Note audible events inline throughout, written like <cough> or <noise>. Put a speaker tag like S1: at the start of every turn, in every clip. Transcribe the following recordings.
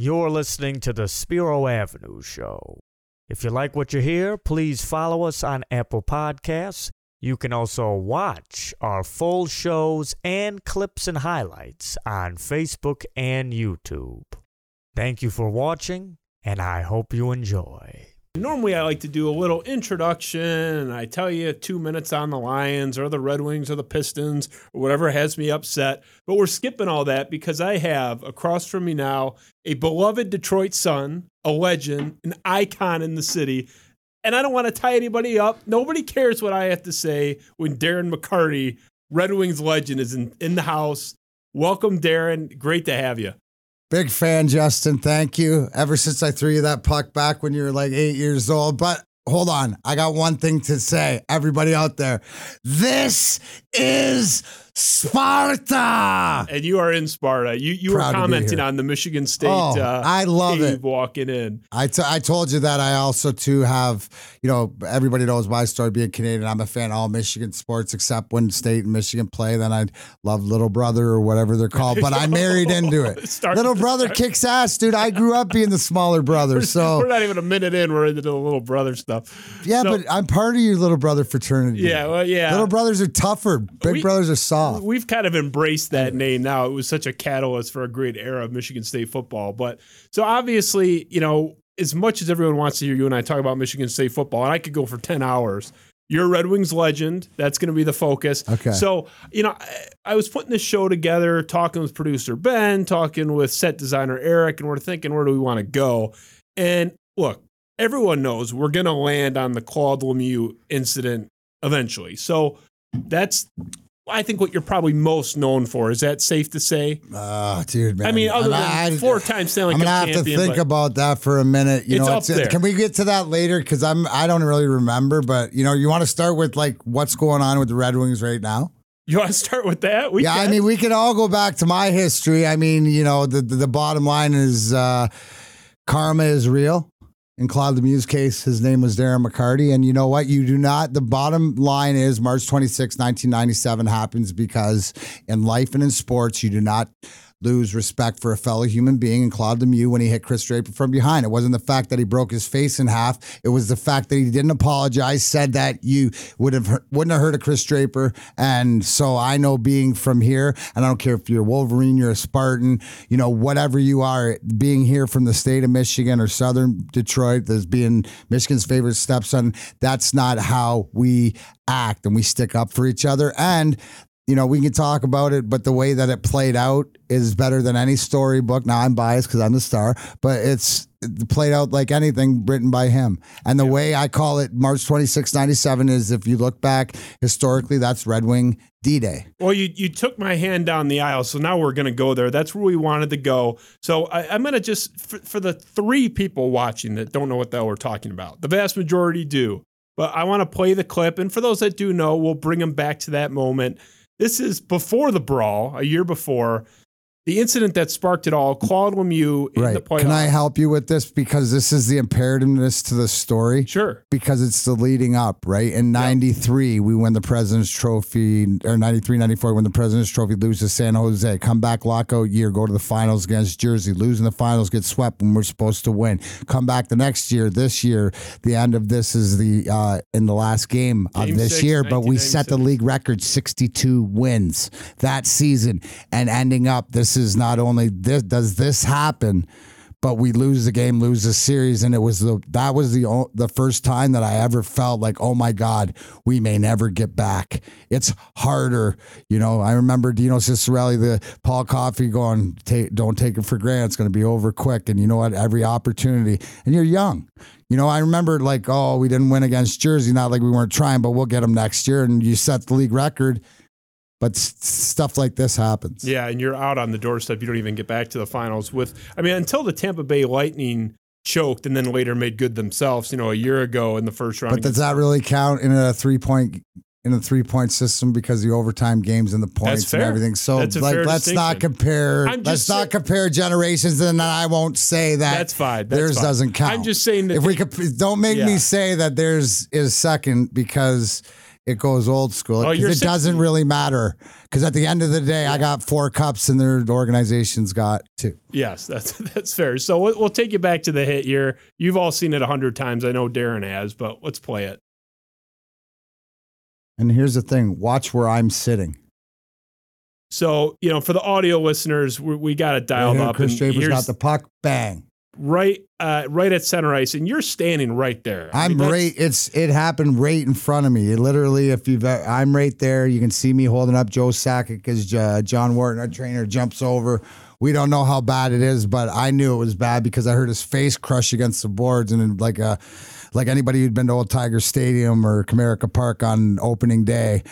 S1: You're listening to the Spiro Avenue Show. If you like what you hear, please follow us on Apple Podcasts. You can also watch our full shows and clips and highlights on Facebook and YouTube. Thank you for watching, and I hope you enjoy.
S2: Normally, I like to do a little introduction and I tell you two minutes on the Lions or the Red Wings or the Pistons or whatever has me upset. But we're skipping all that because I have across from me now a beloved Detroit Son, a legend, an icon in the city. And I don't want to tie anybody up. Nobody cares what I have to say when Darren McCarty, Red Wings legend, is in, in the house. Welcome, Darren. Great to have you.
S3: Big fan, Justin. Thank you. Ever since I threw you that puck back when you were like eight years old. But hold on. I got one thing to say. Everybody out there, this is Sparta.
S2: And you are in Sparta. You you
S3: Proud
S2: were commenting on the Michigan State.
S3: Oh,
S2: uh,
S3: I love it.
S2: walking in.
S3: I, t- I told you that I also too have, you know, everybody knows my story being Canadian. I'm a fan of all Michigan sports except when state and Michigan play. Then I love Little Brother or whatever they're called. But I <laughs> married into it. <laughs> Little Brother kicks ass, dude. I grew up being the smaller brother. So <laughs>
S2: we're not even a minute in. We're into the little brother stuff.
S3: yeah,
S2: So-
S3: but I'm part of your little brother fraternity.
S2: Yeah, well, yeah.
S3: Little brothers are tougher. Big
S2: We-
S3: brothers are soft.
S2: We've kind of embraced that name now. It was such a catalyst for a great era of Michigan State football. But so obviously, you know, as much as everyone wants to hear you and I talk about Michigan State football, and I could go for 10 hours. You're a Red Wings legend. That's going to be the focus.
S3: Okay.
S2: So, you know, I, I was putting this show together, talking with producer Ben, talking with set designer Eric, and we're thinking, where do we want to go? And look, everyone knows we're going to land on the Claude Lemieux incident eventually. So that's, I think, what you're probably most known for. Is that safe to say?
S3: Oh, dude, man.
S2: I mean, other than
S3: I-
S2: four-time Stanley
S3: I'm
S2: Cup
S3: gonna have
S2: champion,
S3: to think about that for a minute. You
S2: It's
S3: know,
S2: up there.
S3: can we get to that later? Because I'm I don't really remember, but you know, you want to start with like what's going on with the Red Wings right now?
S2: You want to start with that? We
S3: yeah, I mean, we can all go back to my history. I mean, you know, the the, the bottom line is uh, karma is real. In Claude Lemieux's case, his name was Darren McCarty. And you know what? You do not, the bottom line is March 26, 1997 happens because in life and in sports, you do not lose respect for a fellow human being and Claude Lemieux when he hit Chris Draper from behind. It wasn't the fact that he broke his face in half. It was the fact that he didn't apologize, said that you would have wouldn't have hurt a Chris Draper. And so I know being from here, and I don't care if you're a Wolverine, you're a Spartan, you know, whatever you are, being here from the state of Michigan or Southern Detroit, as being Michigan's favorite stepson, that's not how we act and we stick up for each other. And you know, we can talk about it, but the way that it played out is better than any storybook. Now I'm biased because I'm the star, but it's it played out like anything written by him. And the way I call it March 26, 97 is if you look back historically, that's Red Wing D Day.
S2: Well, you you took my hand down the aisle, so now we're going to go there. That's where we wanted to go. So I, I'm going to just for, for the three people watching that don't know what the hell we're talking about. The vast majority do, but I want to play the clip, and for those that do know, we'll bring them back to that moment. This is before the brawl, a year before the incident that sparked it all. Claude Lemieux in the
S3: Right.
S2: playoffs.
S3: Can I help you with this? Because this is the imperativeness to the story.
S2: Sure.
S3: because it's the leading up, right? In 93, we win the President's Trophy, or 93, 94, win the President's Trophy, lose to San Jose, come back lockout year, go to the finals against Jersey, lose in the finals, get swept when we're supposed to win. Come back the next year, this year, the end of this is the, uh, in the last game,
S2: Game
S3: of this
S2: six,
S3: year, but we set the league record 62 wins that season. And ending up, this is not only this, does this happen? but we lose the game, lose the series, and it was the that was the the first time that I ever felt like, oh my God, we may never get back. It's harder, you know. I remember Dino Ciccarelli, the Paul Coffey going, take, don't take it for granted. It's going to be over quick, and you know what? Every opportunity, and you're young. You know, I remember like, oh, we didn't win against Jersey, not like we weren't trying, but we'll get them next year, and you set the league record. But stuff like this happens.
S2: Yeah, and you're out on the doorstep. You don't even get back to the finals with. I mean, until the Tampa Bay Lightning choked and then later made good themselves. You know, a year ago in the first round.
S3: But does that really count in a three point in a three point system because the overtime games and the points and everything? So like let's not compare let's
S2: just
S3: not compare generations and then I won't say that
S2: That's fine. That's
S3: theirs
S2: fine.
S3: doesn't count.
S2: I'm just saying that
S3: if we could don't make
S2: Yeah.
S3: me say that theirs is second because it goes old school.
S2: Oh,
S3: it doesn't really matter because at the end of the day, I got four cups and their organization's got two.
S2: Yes, that's <laughs> that's fair. So we'll, we'll take you back to the hit here. You've all seen it a hundred times. I know Darren has, but let's play it.
S3: And here's the thing: watch where I'm sitting.
S2: So you know, for the audio listeners, we, we got it dialed
S3: Right here,
S2: up.
S3: Chris Draper's got the puck. Bang!
S2: Right, uh, right at center ice, and you're standing right there. I
S3: I'm
S2: mean,
S3: right. It's it happened right in front of me. It literally, if you've, I'm right there. You can see me holding up Joe Sakic because uh, John Wharton, our trainer, jumps over. We don't know how bad it is, but I knew it was bad because I heard his face crush against the boards, and like a, like anybody who'd been to Old Tiger Stadium or Comerica Park on opening day.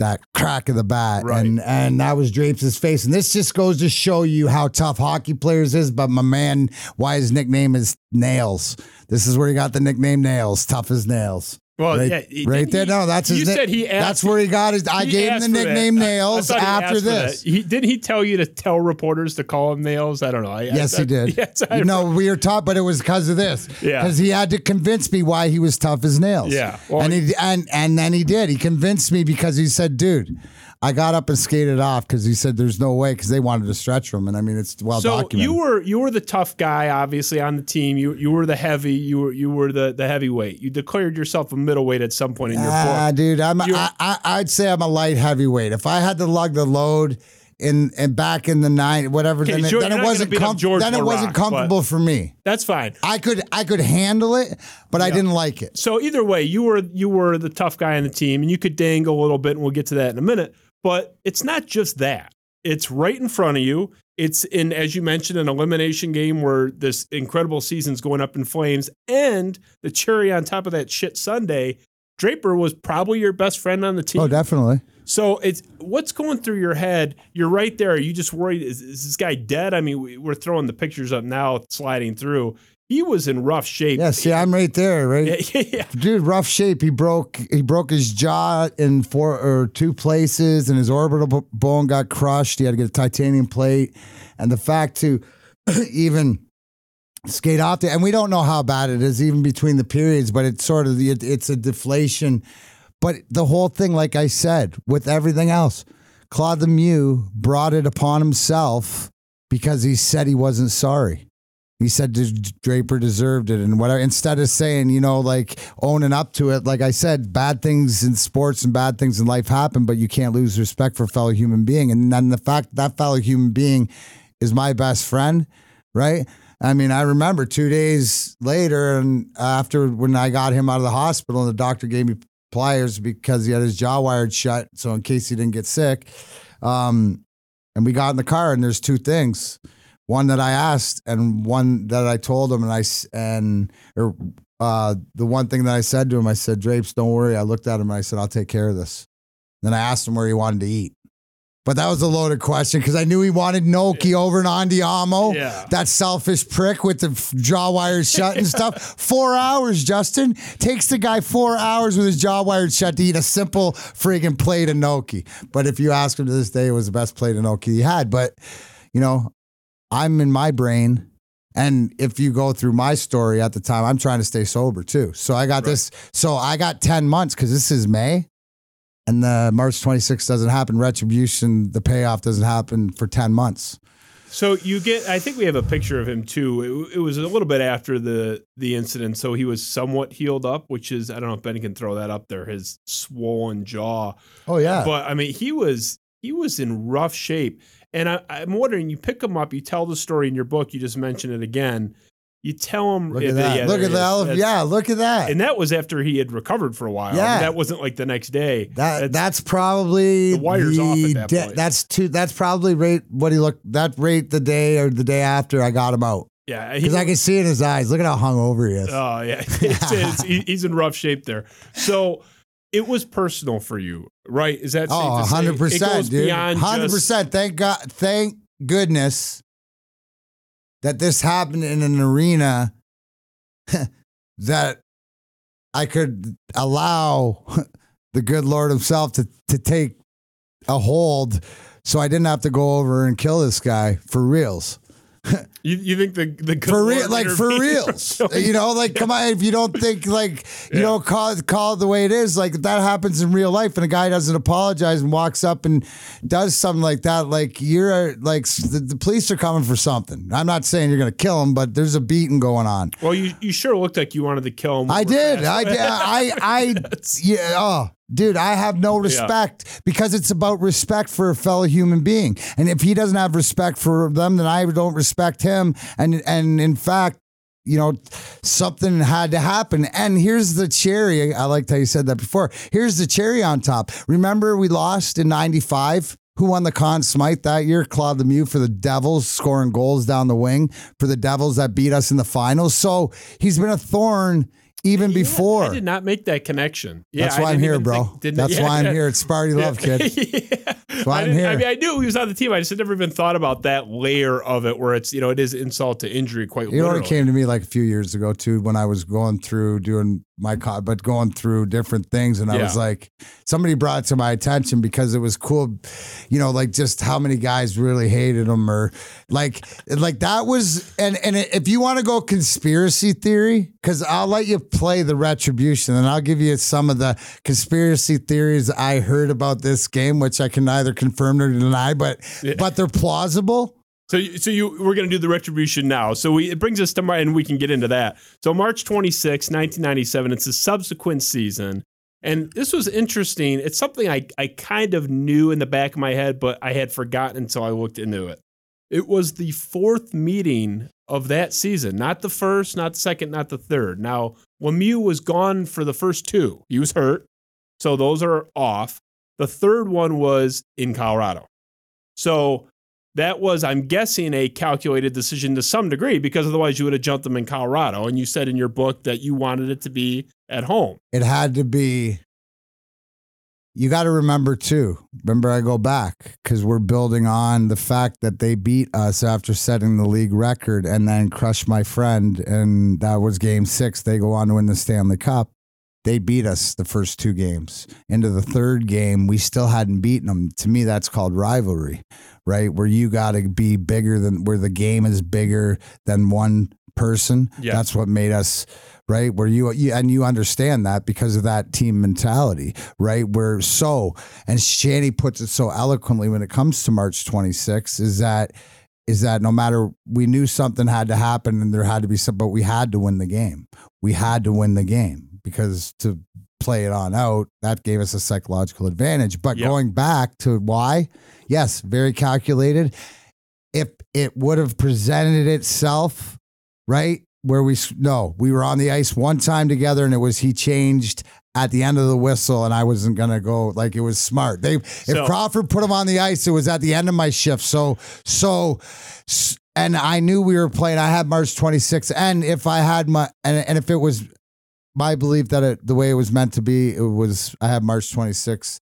S3: That crack of the bat,
S2: Right.
S3: and and that was Drapes' face, and this just goes to show you how tough hockey players is. But my man, why his nickname is Nails. This is where he got the nickname Nails, tough as nails.
S2: Well,
S3: right,
S2: yeah, he-
S3: right there.
S2: he-
S3: No, that's his.
S2: You
S3: nick-
S2: said he asked.
S3: That's where he got his. I gave him the
S2: that.
S3: nickname
S2: I- I
S3: Nails after this.
S2: He, didn't he tell you to tell reporters to call him Nails? I don't know. I,
S3: Yes,
S2: I,
S3: he did. <laughs>
S2: Yes, I
S3: no, we were taught, but it was because of this.
S2: Yeah.
S3: because he had to convince me why he was tough as nails.
S2: Yeah. Well,
S3: and he and and then he did. He convinced me because he said, "Dude." I got up and skated off because he said there's no way because they wanted to stretch him, and I mean it's well
S2: so
S3: documented.
S2: you were you were the tough guy, obviously on the team. You you were the heavy. You were you were the the heavyweight. You declared yourself a middleweight at some point in your
S3: Ah,
S2: book.
S3: dude, I'm
S2: You're-
S3: I, I I'd say I'm a light heavyweight. If I had to lug the load in and back in the nine, whatever,
S2: Okay,
S3: then,
S2: George-
S3: then it wasn't com- then it wasn't comfortable for me.
S2: That's fine.
S3: I could I could handle it, but I didn't like it.
S2: So either way, you were you were the tough guy on the team, and you could dangle a little bit, and we'll get to that in a minute. But it's not just that; it's right in front of you. It's in, as you mentioned, an elimination game where this incredible season's going up in flames, and the cherry on top of that shit Sunday. Draper was probably your best friend on the team.
S3: Oh, definitely.
S2: So it's what's going through your head. You're right there. Are you just worried? Is, is this guy dead? I mean, we, we're throwing the pictures up now, sliding through. He was in rough shape.
S3: Yeah, see, I'm right there, right?
S2: yeah, <laughs> yeah, yeah.
S3: Dude, rough shape. He broke he broke his jaw in four or two places, and his orbital bone got crushed. He had to get a titanium plate, and the fact to <clears throat> even skate off there, and we don't know how bad it is, even between the periods. But it's sort of the it, it's a deflation. But the whole thing, like I said, with everything else, Claude Lemieux brought it upon himself because he said he wasn't sorry. He said Draper deserved it and whatever. Instead of saying, you know, like owning up to it, like I said, bad things in sports and bad things in life happen, but you can't lose respect for a fellow human being. And then the fact that fellow human being is my best friend, right? I mean, I remember two days later, and after when I got him out of the hospital, and the doctor gave me pliers because he had his jaw wired shut, so in case he didn't get sick. Um, and we got in the car, and there's two things one that I asked and one that I told him and I and or uh, the one thing that I said to him I said Drapes don't worry. I looked at him and I said I'll take care of this. And then I asked him where he wanted to eat. But that was a loaded question because I knew he wanted gnocchi over in Andiamo
S2: Yeah.
S3: that selfish prick with the f- jaw wires shut and stuff. <laughs> Four hours Justin. Takes the guy four hours with his jaw wired shut to eat a simple friggin' plate of gnocchi. But if you ask him to this day it was the best plate of gnocchi he had. But you know I'm in my brain. And if you go through my story at the time, I'm trying to stay sober too. So I got this. So I got 10 months because this is May and the March 26th doesn't happen. Retribution, the payoff doesn't happen for 10 months.
S2: So you get, I think we have a picture of him too. It, it was a little bit after the the incident, so he was somewhat healed up, which is I don't know if Ben can throw that up there. His swollen jaw,
S3: Oh, yeah.
S2: but I mean he was he was in rough shape, and I, I'm wondering. You pick him up, you tell the story in your book. You just mention it again. You tell him.
S3: look
S2: yeah,
S3: at that.
S2: yeah,
S3: look at the elephant. Yeah, look at that.
S2: and that was after he had recovered for a while. I mean,
S3: Yeah.
S2: that wasn't like the next day.
S3: that
S2: That's-
S3: that's probably
S2: The wire's off at that
S3: da-
S2: point.
S3: That's two. That's probably rate what he looked. That rate the day or the day after I got him out
S2: yeah,
S3: because I can see in his eyes. Look at how hungover he is.
S2: Oh yeah, <laughs> <laughs> it's, it's, he's in rough shape there. So it was personal for you, right? Is that
S3: Oh, hundred percent, dude. hundred percent. Thank God. Thank goodness that this happened in an arena <laughs> that I could allow <laughs> the good Lord Himself to to take a hold, so I didn't have to go over and kill this guy for reals. <laughs>
S2: You, you think the the
S3: for real, like for
S2: intervened
S3: reals. <laughs> You know, like come on, if you don't think like you
S2: Yeah.
S3: know, call it call it the way it is. Like that happens in real life, and a guy doesn't apologize and walks up and does something like that, like you're like the, the police are coming for something. I'm not saying you're gonna kill him, but there's a beating going on.
S2: Well, you you sure looked like you wanted to kill him.
S3: I did. I did. I I <laughs> yeah. Oh, dude, I have no respect because it's about respect for a fellow human being. And if he doesn't have respect for them, then I don't respect him. And and in fact, you know, something had to happen. And here's the cherry. I liked how you said that before. Here's the cherry on top. Remember, we lost in '95. Who won the Conn Smythe that year? Claude Lemieux for the Devils, scoring goals down the wing for the Devils that beat us in the finals. So he's been a thorn even before.
S2: I did not make that connection. Yeah,
S3: That's why I'm here, bro.
S2: think- didn't-
S3: That's <laughs>
S2: yeah,
S3: why I'm
S2: yeah.
S3: here. It's Sparty Love, <laughs> kid.
S2: yeah.
S3: why
S2: I,
S3: I'm
S2: didn't- I mean, I knew he was on the team. I just had never even thought about that layer of it, where it's you know it is insult to injury quite
S3: You know,
S2: literally.
S3: it came to me like a few years ago too, when I was going through doing my co- but going through different things, and I was like, somebody brought it to my attention because it was cool, you know, like just how many guys really hated him, or like, like that was, and and if you want to go conspiracy theory, because I'll let you play the retribution, and I'll give you some of the conspiracy theories I heard about this game, which I can neither confirm nor deny, but but they're plausible.
S2: So, so you we're going to do the retribution now. So we, it brings us to Mar- and we can get into that. So March 26, 1997. It's a subsequent season, and this was interesting. It's something I I kind of knew in the back of my head, but I had forgotten until I looked into it. It was the fourth meeting of that season, not the first, not the second, not the third. Now Lemieux was gone for the first two. He was hurt, so those are off. The third one was in Colorado. So that was, I'm guessing, a calculated decision to some degree because otherwise you would have jumped them in Colorado. And you said in your book that you wanted it to be at home.
S3: it had to be you got to remember too remember i go back because we're building on the fact that they beat us after setting the league record and then crushed my friend and that was game six they go on to win the stanley cup they beat us the first two games into the third game we still hadn't beaten them to me that's called rivalry right? Where you got to be bigger than where the game is bigger than one person.
S2: Yeah.
S3: that's what made us right? Where you, you and you understand that because of that team mentality right? Where so and shanny puts it so eloquently when it comes to march 26 is that is that no matter we knew something had to happen and there had to be some but we had to win the game. We had to win the game because to play it on out. That gave us a psychological advantage. But
S2: Yep.
S3: going back to why yes very calculated. If it would have presented itself right where we no we were on the ice one time together and it was he changed at the end of the whistle and I wasn't gonna go like it was smart. They if Crawford put him on the ice it was at the end of my shift. So so and I knew we were playing. I had March 26th and if I had my and, and if it was my belief that it the way it was meant to be it was I had March 26th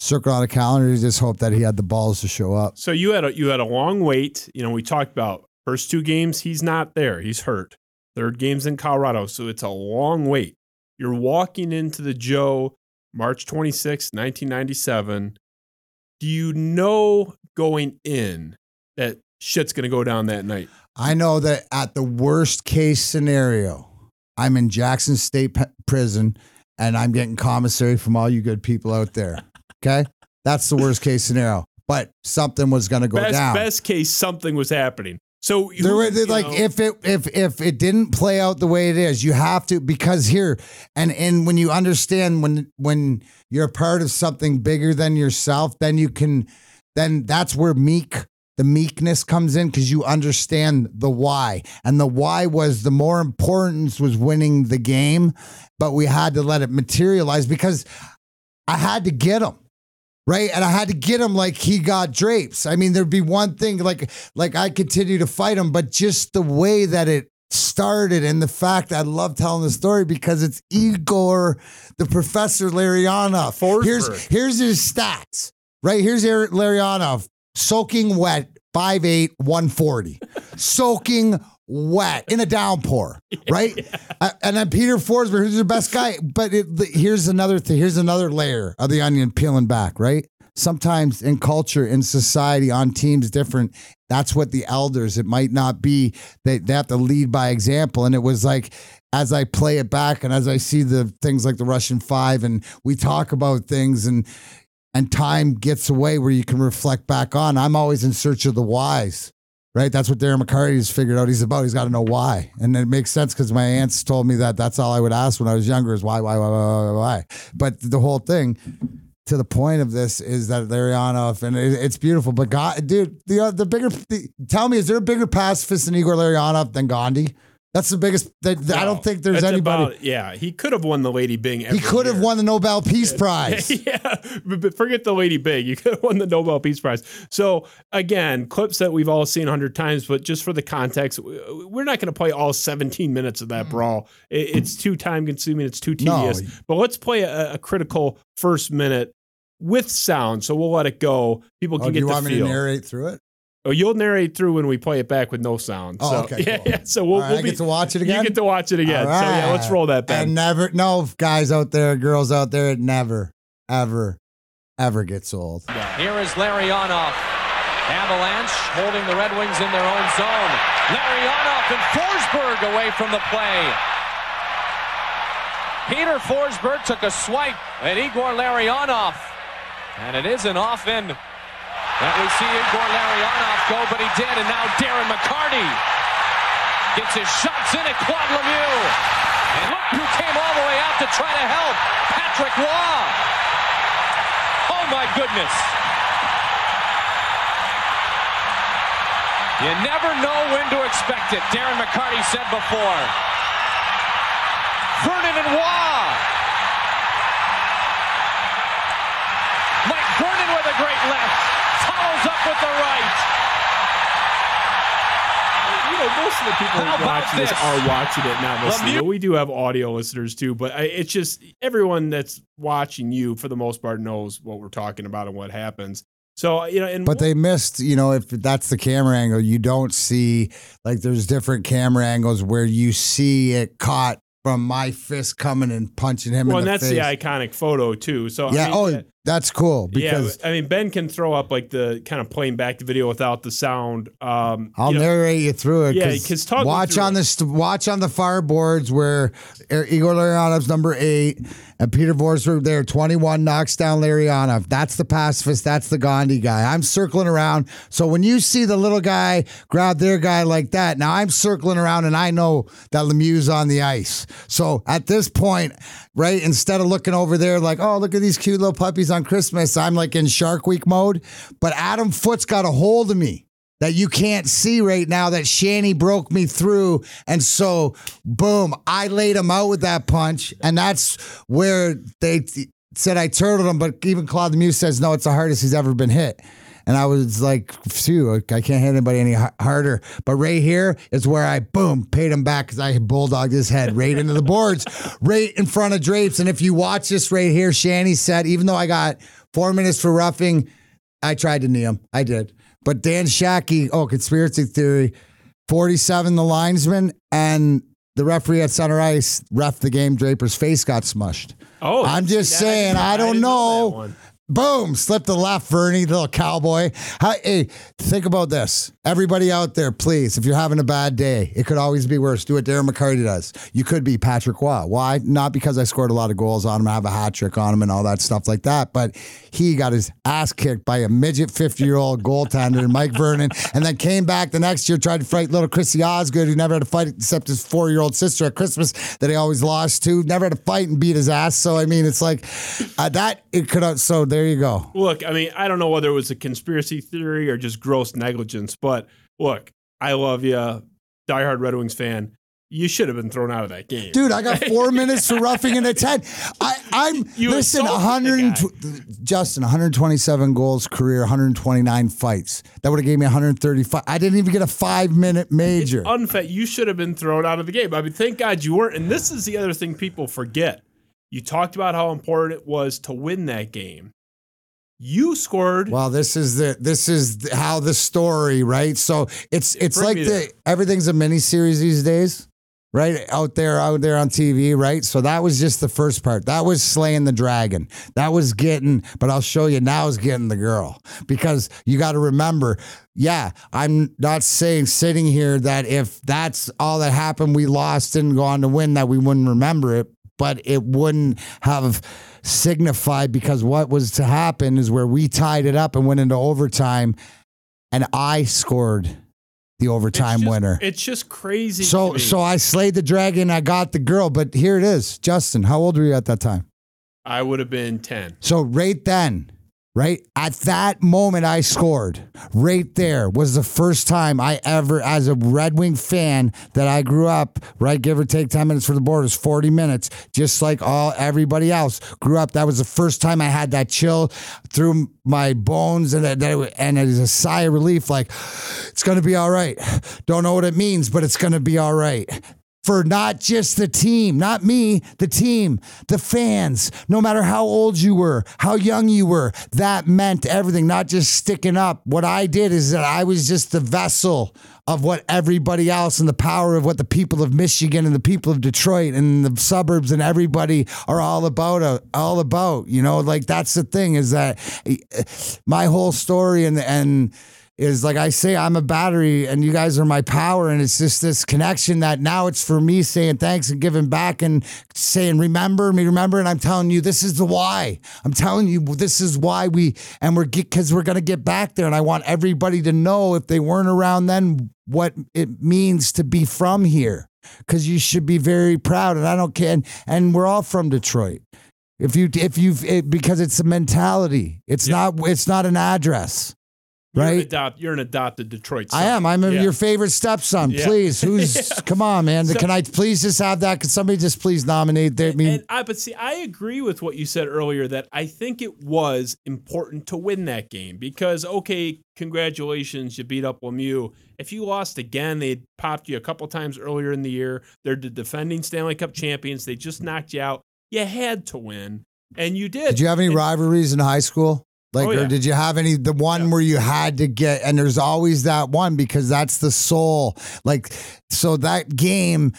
S3: circle on a calendar to just hope that he had the balls to show up
S2: So you had a you had a long wait. You know, we talked about first two games, he's not there. He's hurt. Third game's in Colorado. So it's a long wait. You're walking into the Joe March 26, 1997. Do you know going in that shit's gonna go down that night?
S3: I know that at the worst case scenario, I'm in Jackson State P- Prison and I'm getting commissary from all you good people out there. Okay? That's the worst case scenario. But something was going to go
S2: best
S3: down.
S2: best case something was happening. So
S3: There were like
S2: know-
S3: if it if if it didn't play out the way it is, you have to because here and and when you understand when when you're a part of something bigger than yourself, then you can then that's where meek the meekness comes in because you understand the why. And the why was the more importance was winning the game, but we had to let it materialize because I had to get him right? And I had to get him like he got drapes. I mean, there'd be one thing like like I continue to fight him, but just the way that it started and the fact I love telling the story because it's Igor, the professor Larionov.
S2: Forsberg.
S3: Here's here's his stats. Right here's Larionov, soaking wet, 5'8", 140. soaking wet in a downpour, <laughs> right? Uh, and then Peter Forsberg, who's the best guy. But it, here's another thing. Here's another layer of the onion peeling back, right? sometimes in culture, in society, on teams, different. That's what the elders. It might not be they they have to lead by example. And it was like as I play it back and as I see the things like the Russian Five, and we talk about things and and time gets away where you can reflect back on. I'm always in search of the whys right? That's what Darren McCarty has figured out. He's about. He's got to know why, and it makes sense because my aunts told me that. That's all I would ask when I was younger: is why, why, why, why, why. But the whole thing. To the point of this is that Larionov and it, it's beautiful, but God, dude, the uh, the bigger. The, tell me, is there a bigger pacifist than Igor Larionov than Gandhi? That's the biggest. I don't think there's anybody.
S2: about- yeah, he could have won the Lady Byng.
S3: he could have won the Nobel Peace <laughs> Prize. <laughs>
S2: yeah, but forget the Lady Byng. You could have won the Nobel Peace Prize. So again, clips that we've all seen a hundred times, but just for the context, we're not going to play all 17 minutes of that brawl. It- It's too time consuming. It's too
S3: Mm. No.
S2: tedious. But let's play a, a critical first minute with sound. So we'll let it go. People can
S3: Oh, do
S2: get
S3: you
S2: the
S3: want me to narrate through it?
S2: Oh, you'll narrate through when we play it back with no sound.
S3: Oh,
S2: so,
S3: okay, <laughs>
S2: Yeah,
S3: cool.
S2: yeah. So we'll,
S3: All right,
S2: we'll
S3: I
S2: be,
S3: get to watch it again.
S2: You get to watch it again.
S3: All
S2: So yeah, let's roll that back.
S3: And never, no guys out there, girls out there, it never, ever, ever gets old.
S4: Here is Larionov. Avalanche holding the Red Wings in their own zone. Larionov and Forsberg away from the play. Peter Forsberg took a swipe at Igor Larionov. And it isn't often that we see Igor Larionov go, but he did. And now Darren McCarty gets his shots in at Claude Lemieux. And look who came all the way out to try to help. Patrick Roy. Oh my goodness. You never know when to expect it. Darren McCarty said before. Vernon and Roy. Mike Vernon with a great left. Follows up with the right.
S2: you know, most of the people
S4: How about
S2: watching this
S4: this?
S2: are watching it, not listening.
S4: Lemieux-
S2: But we do have audio listeners too. But I, it's just everyone that's watching you, for the most part, knows what we're talking about and what happens. So you know, and
S3: But they missed, you know, if that's the camera angle, you don't see like there's different camera angles where you see it caught from my fist coming and punching him
S2: well,
S3: in
S2: and
S3: the
S2: that's
S3: face.
S2: the iconic photo too. So
S3: yeah.
S2: I mean,
S3: oh,
S2: yeah,
S3: that's cool because
S2: yeah, I mean, Ben can throw up like the kind of playing back the video without the sound. Um,
S3: I'll
S2: you know,
S3: narrate you through it.
S2: Yeah, 'cause talk me
S3: watch on
S2: it.
S3: the st- watch on the far boards where Er- Igor Larionov's number eight and Peter Forsberg there. Twenty one knocks down Larionov. That's the pacifist. That's the Gandhi guy. I'm circling around. So when you see the little guy grab their guy like that, now I'm circling around and I know that Lemieux's on the ice. So at this point, right, instead of looking over there like, oh, look at these cute little puppies on Christmas, I'm like in Shark Week mode. But Adam Foote's got a hold of me that you can't see right now that Shanny broke me through. And so, boom, I laid him out with that punch. And that's where they th- said I turtled him. But even Claude Lemieux says, no, it's the hardest he's ever been hit. And I was like, phew, I can't hit anybody any harder. But right here is where I, boom, paid him back because I bulldogged his head right into the boards, right in front of Drapes. And if you watch this right here, Shanny said, even though I got four minutes for roughing, I tried to knee him. I did. But Dan Schachte, oh, conspiracy theory, 47, the linesman, and the referee at center ice ref the game. Draper's face got smushed.
S2: Oh,
S3: I'm just saying,
S2: didn't-
S3: I don't
S2: didn't
S3: know.
S2: one.
S3: Boom, slip the left, Vernie, little cowboy. Hey, think about this. Everybody out there, please, if you're having a bad day, it could always be worse. Do what Darren McCarty does. You could be Patrick Roy. Why? Not because I scored a lot of goals on him, I have a hat trick on him and all that stuff like that, but he got his ass kicked by a midget 50 year old goaltender, Mike Vernon, and then came back the next year, tried to fight little Chrissy Osgood, who never had a fight except his four year old sister at Christmas that he always lost to, never had a fight and beat his ass. So, I mean, it's like uh, that, it could have, so there you go.
S2: Look, I mean, I don't know whether it was a conspiracy theory or just gross negligence, but look, I love you, diehard Red Wings fan. You should have been thrown out of that game,
S3: Dude, I got <laughs> four minutes for roughing in a 10. I, I'm, <laughs>
S2: You
S3: listen,
S2: assaulted
S3: 100, Justin, 127 goals career, 129 fights. That would have gave me 135. I didn't even get a five minute major.
S2: unfair. You should have been thrown out of the game. I mean, thank God you weren't. And this is the other thing people forget. You talked about how important it was to win that game. You scored.
S3: Well, this is the this is how the story, right? So it's it's
S2: Bring
S3: like the
S2: there.
S3: everything's a mini series these days. right out there out there on TV, right? So that was just the first part. That was slaying the dragon. That was getting, but I'll show you now is getting the girl because you got to remember, yeah, I'm not saying sitting here that if that's all that happened, we lost didn't go on to win that we wouldn't remember it, but it wouldn't have signified because what was to happen is where we tied it up and went into overtime and I scored the overtime
S2: It's just-
S3: winner.
S2: It's just crazy.
S3: So so I slayed the dragon, I got the girl, but here it is. Justin, how old were you at that time?
S2: I would have been ten.
S3: So right then, right at that moment I scored. Right there was the first time I ever as a Red Wing fan that I grew up, right give or take 10 minutes for the Borders, 40 minutes, just like all everybody else grew up. That was the first time I had that chill through my bones and that, that- and it is a sigh of relief like it's going to be all right. Don't know what it means, but it's going to be all right for not just the team, not me, the team, the fans, no matter how old you were, how young you were, that meant everything, not just sticking up. What I did is that I was just the vessel of what everybody else and the power of what the people of Michigan and the people of Detroit and the suburbs and everybody are all about uh, all about, you know, like that's the thing is that eh, my whole story and and is like I say, I'm a battery and you guys are my power. And it's just this connection that now it's for me saying thanks and giving back and saying, remember me, remember. And I'm telling you, this is the why. I'm telling you, this is why we, and we're cause we're going to get back there. And I want everybody to know if they weren't around then, what it means to be from here. Cause you should be very proud. And I don't care. And, and we're all from Detroit. If you, if you've, it, because it's a mentality, it's
S2: Yeah.
S3: not, it's not an address.
S2: You're an
S3: Right?
S2: adopt. You're an adopted Detroit.
S3: I am. I'm
S2: Yeah.
S3: your favorite stepson.
S2: Yeah.
S3: Please, who's? <laughs> Come on, man.
S2: So-
S3: Can I please just have that? Can somebody just please nominate? Their, I mean,
S2: and I, but see, I agree with what you said earlier that I think it was important to win that game because, okay, congratulations, you beat up Lemieux. If you lost again, they popped you a couple times earlier in the year. They're the defending Stanley Cup champions. They just knocked you out. You had to win, and you did.
S3: did you have any
S2: And-
S3: rivalries in high school? Like,
S2: Oh,
S3: or did you have any the one
S2: Yeah.
S3: where you had to get? And there's always that one because that's the soul. Like, so that game.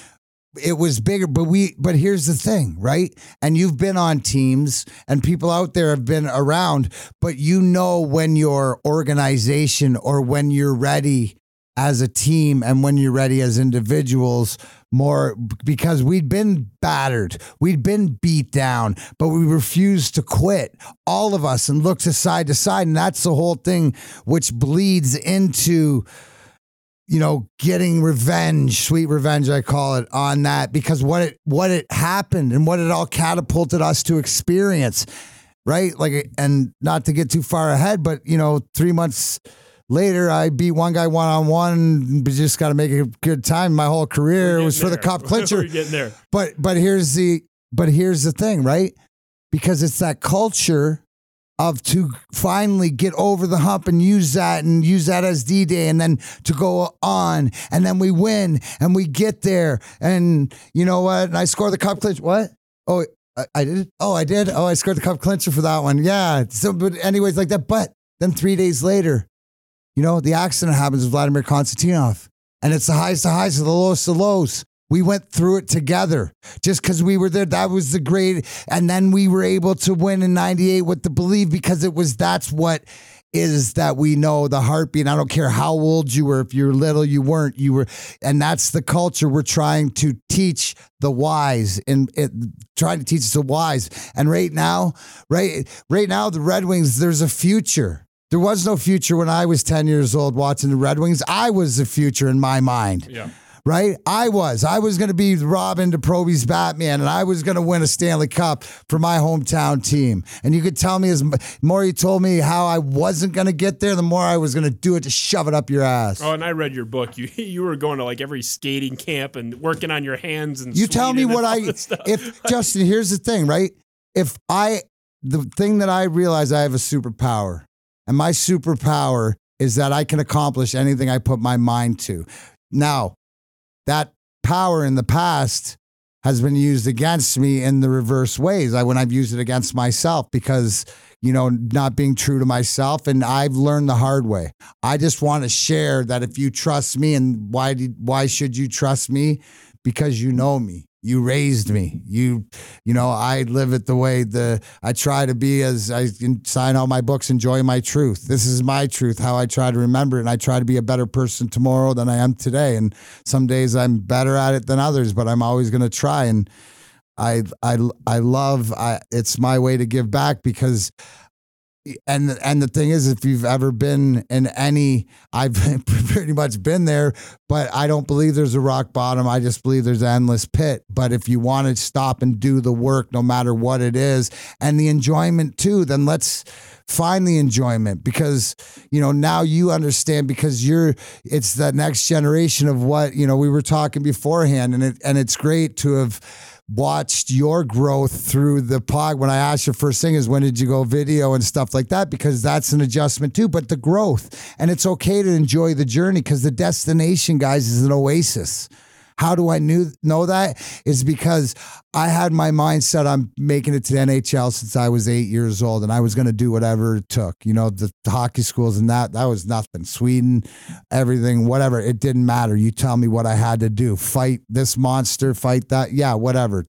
S3: It was bigger, but we, but here's the thing, right? And you've been on teams and people out there have been around, but you know when your organization or when you're ready as a team and when you're ready as individuals more because we'd been battered we'd been beat down but we refused to quit. All of us and look to side to side and that's the whole thing which bleeds into you know getting revenge sweet revenge i call it on that because what it what it happened and what it all catapulted us to experience right? Like and not to get too far ahead but you know 3 months later i beat one guy one on one but just got to make a good time my whole career was for the
S2: there.
S3: cup clincher <laughs>
S2: We're getting there.
S3: but but here's the but here's the thing, right? Because it's that culture of to finally get over the hump and use that and use that as D Day and then to go on and then we win and we get there and you know what? And I score the cup clinch. What? Oh, I, I did. Oh, I did. Oh, I scored the cup clincher for that one. Yeah. So, but anyways, like that. But then three days later, you know, the accident happens with Vladimir Konstantinov, and it's the highest of highs, and the lowest of lows. We went through it together just because we were there. That was the great. And then we were able to win in 98 with the believe because it was that's what is that we know the heartbeat. I don't care how old you were. If you're little, you weren't. You were. And that's the culture we're trying to teach the wise and it, trying to teach the wise. And right now, right, right now, the Red Wings, there's a future. There was no future when I was 10 years old watching the Red Wings. I was the future in my mind
S2: Yeah.
S3: right? I was. I was going to be Robin DeProby's Batman, and I was going to win a Stanley Cup for my hometown team. And you could tell me as more you told me how I wasn't going to get there, the more I was going to do it to shove it up your ass.
S2: Oh, and I read your book. You <laughs> you were going to like every skating camp and working on your hands and
S3: you tell me what I if <laughs> Justin. Here's the thing, right? If I the thing that I realize I have a superpower, and my superpower is that I can accomplish anything I put my mind to. Now, that power in the past has been used against me in the reverse ways. I when I've used it against myself because you know not being true to myself, and I've learned the hard way. I just want to share that if you trust me, and why did, why should you trust me? because you know me. You raised me. You, you know, I live it the way the I try to be as I sign all my books, enjoy my truth. This is my truth, how I try to remember it. And I try to be a better person tomorrow than I am today. And some days I'm better at it than others, but I'm always going to try. And I, I, I love, I, it's my way to give back because and and the thing is if you've ever been in any i've <laughs> pretty much been there but i don't believe there's a rock bottom. I just believe there's an endless pit. But if you want to stop and do the work no matter what it is and the enjoyment too then let's find the enjoyment. Because you know now you understand because you're it's the next generation of what you know we were talking beforehand and it and it's great to have watched your growth through the pod. When I asked you first thing is when did you go video and stuff like that? Because that's an adjustment too. But the growth, and it's okay to enjoy the journey because the destination, guys, is an oasis. How do I knew, know that? Is because I had my mindset on making it to the NHL since I was eight years old, and I was going to do whatever it took. You know, the, the, hockey schools and that that was nothing. Sweden, everything, whatever. It didn't matter. You tell me what I had to do. Fight this monster. Fight that. Yeah, whatever.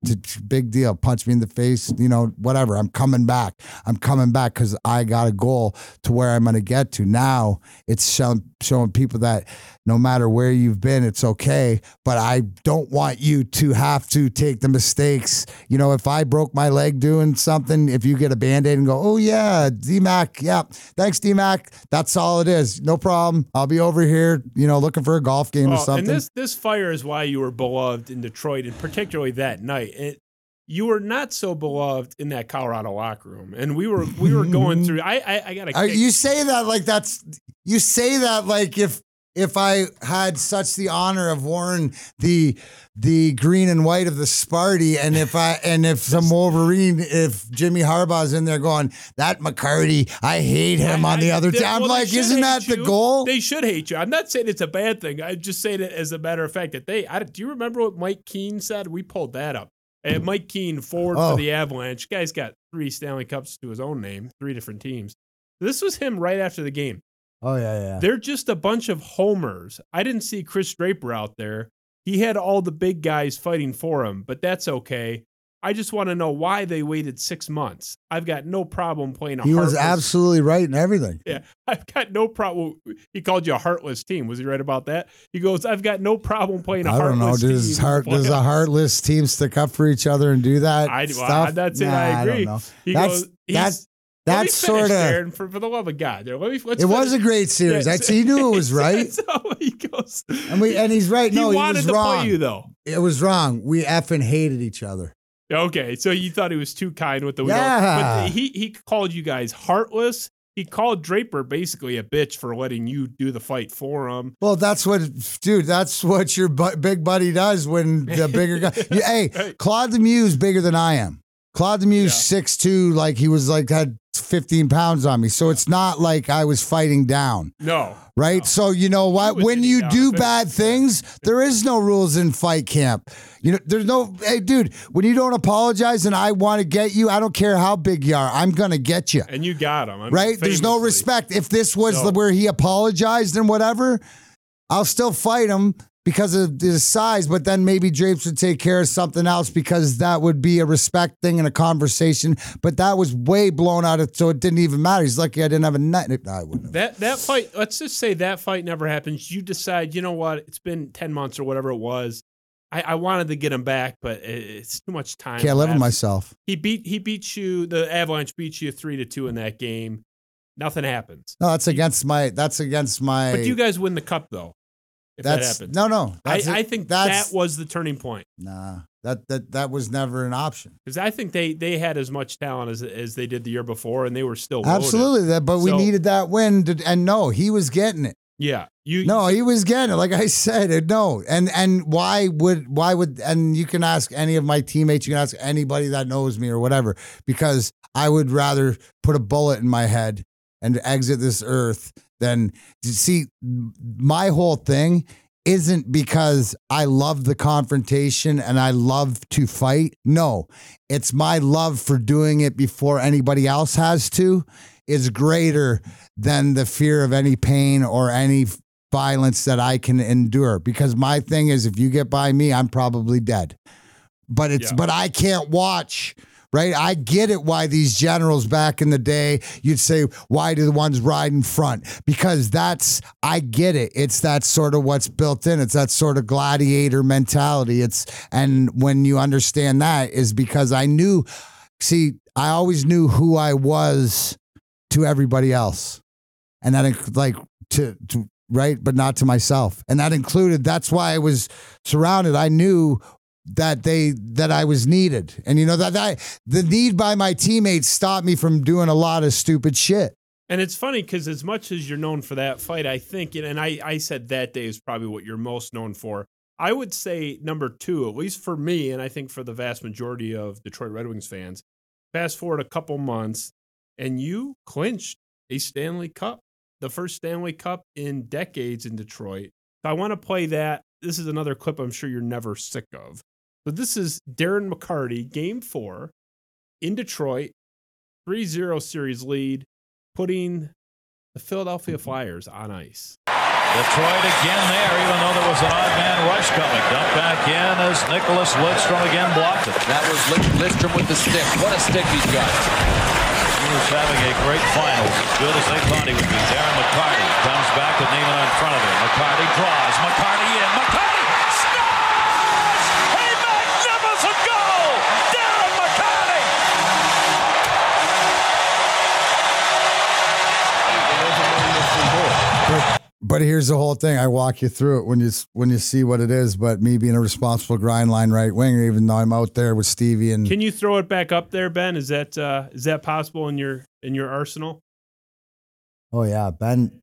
S3: Big deal. Punch me in the face. You know, whatever. I'm coming back. I'm coming back because I got a goal to where I'm going to get to. Now it's showing people that no matter where you've been, it's okay. But I don't want you to have to take the mistakes. You know, if I broke my leg doing something, if you get a band aid and go, oh, yeah, DMAC, yeah, thanks, DMAC, that's all it is. No problem. I'll be over here, you know, looking for a golf game or something.
S2: And this, this fire is why you were beloved in Detroit, and particularly that night. It, you were not so beloved in that Colorado locker room, and we were we were going through. I I, I got to.
S3: Uh, you say that like that's you say that like if if I had such the honor of wearing the the green and white of the Sparty, and if I and if some <laughs> Wolverine, if Jimmy Harbaugh's in there going that McCarty, I hate him I, on the I, other team. I'm well, like, isn't that you. the goal?
S2: They should hate you. I'm not saying it's a bad thing. I'm just saying it as a matter of fact that they. I, do you remember what Mike Keane said? We pulled that up. And Mike Keane, forward oh. for the Avalanche, guy's got three Stanley Cups to his own name, three different teams. This was him right after the game.
S3: Oh yeah, yeah.
S2: They're just a bunch of homers. I didn't see Chris Draper out there. He had all the big guys fighting for him, but that's okay. I just want to know why they waited six months. I've got no problem playing a.
S3: He was absolutely right in everything.
S2: Yeah, <laughs> I've got no problem. He called you a heartless team. Was he right about that? He goes, "I've got no problem playing a I don't know.
S3: Does heart does a heartless team stick up for each other and do that? I, stuff? Well,
S2: that's it. I agree. I he that's, goes, that's that's sort of for, for the love of God. Let me. Let's
S3: it finish. was a great series. Yeah, he knew it was <laughs> right. so he goes, and we and he's right. No, he, he was wrong.
S2: you though.
S3: It was wrong. We effing hated each other.
S2: Okay, so you thought he was too kind with the yeah. But he he called you guys heartless. He called Draper basically a bitch for letting you do the fight for him.
S3: Well, that's what, dude. That's what your bu- big buddy does when the bigger guy. <laughs> hey, Claude Lemieux is bigger than I am. Claude Lemieux yeah. six two, like he was like had 15 pounds on me. So it's not like I was fighting down.
S2: No.
S3: Right?
S2: No.
S3: So you know what? When you do bad things, there is no rules in fight camp. You know, there's no hey dude, when you don't apologize and I want to get you, I don't care how big you are. I'm gonna get you.
S2: And you got him. I mean,
S3: right? There's no respect. If this was no. where he apologized and whatever, I'll still fight him because of his size, but then maybe Drapes would take care of something else because that would be a respect thing and a conversation. But that was way blown out of, so it didn't even matter. He's lucky I didn't have a nut. No, I wouldn't. Have.
S2: That that fight. Let's just say that fight never happens. You decide, you know what? It's been ten months or whatever it was. I, I wanted to get him back, but it's too much time.
S3: Can't live with myself.
S2: He beat he beat you. The Avalanche beat you three to two in that game. Nothing happens.
S3: No, that's against my. That's against my.
S2: But you guys win the cup though if
S3: that's,
S2: that happens.
S3: No, no.
S2: I, I, think that was the turning point.
S3: Nah, that that that was never an option.
S2: Because I think they they had as much talent as as they did the year before, and they were still loaded.
S3: absolutely that. But we needed that win, to, and no, he was getting it.
S2: Yeah,
S3: you. No, he was getting it. Like I said, uh, no, and and why would why would and you can ask any of my teammates, you can ask anybody that knows me or whatever, because I would rather put a bullet in my head and exit this earth then see my whole thing isn't because I love the confrontation and I love to fight. No, it's my love for doing it before anybody else has to is greater than the fear of any pain or any violence that I can endure because my thing is if you get by me, I'm probably dead. But it's
S2: Yeah.
S3: but I can't watch. Right, I get it. Why these generals back in the day, you'd say, why do the ones ride in front? Because that's, I get it. It's that sort of what's built in. It's that sort of gladiator mentality. It's, and when you understand that, is because I knew, see, I always knew who I was to everybody else, and that like to, to right, but not to myself, and that included. That's why I was surrounded. I knew that they that I was needed, and you know that that the need by my teammates stopped me from doing a lot of stupid shit.
S2: And it's funny because as much as you're known for that fight, I think, and I, I said that day is probably what you're most known for. I would say number two, at least for me, and I think for the vast majority of Detroit Red Wings fans. Fast forward a couple months, and you clinched a Stanley Cup, the first Stanley Cup in decades in Detroit. So I want to play that. This is another clip I'm sure you're never sick of. So this is Darren McCarty, game four in Detroit, 3 0 series lead, putting the Philadelphia mm-hmm. Flyers on ice.
S5: Detroit again there, even though there was an odd man rush coming. Dumped back in as Nicklas Lidstrom again blocked it.
S6: That was Lid- Lidstrom with the stick. What a stick he's got.
S5: He was having a great final, as good as they thought he would be. Darren McCarty comes back with Niinimaa in front of him. McCarty draws. McCarty in. McCarty
S3: But here's the whole thing. I walk you through it when you when you see what it is. But me being a responsible grind line right winger, even though I'm out there with Stevie and
S2: Can you throw it back up there, Ben? Is that uh, is that possible in your in your arsenal?
S3: oh yeah, Ben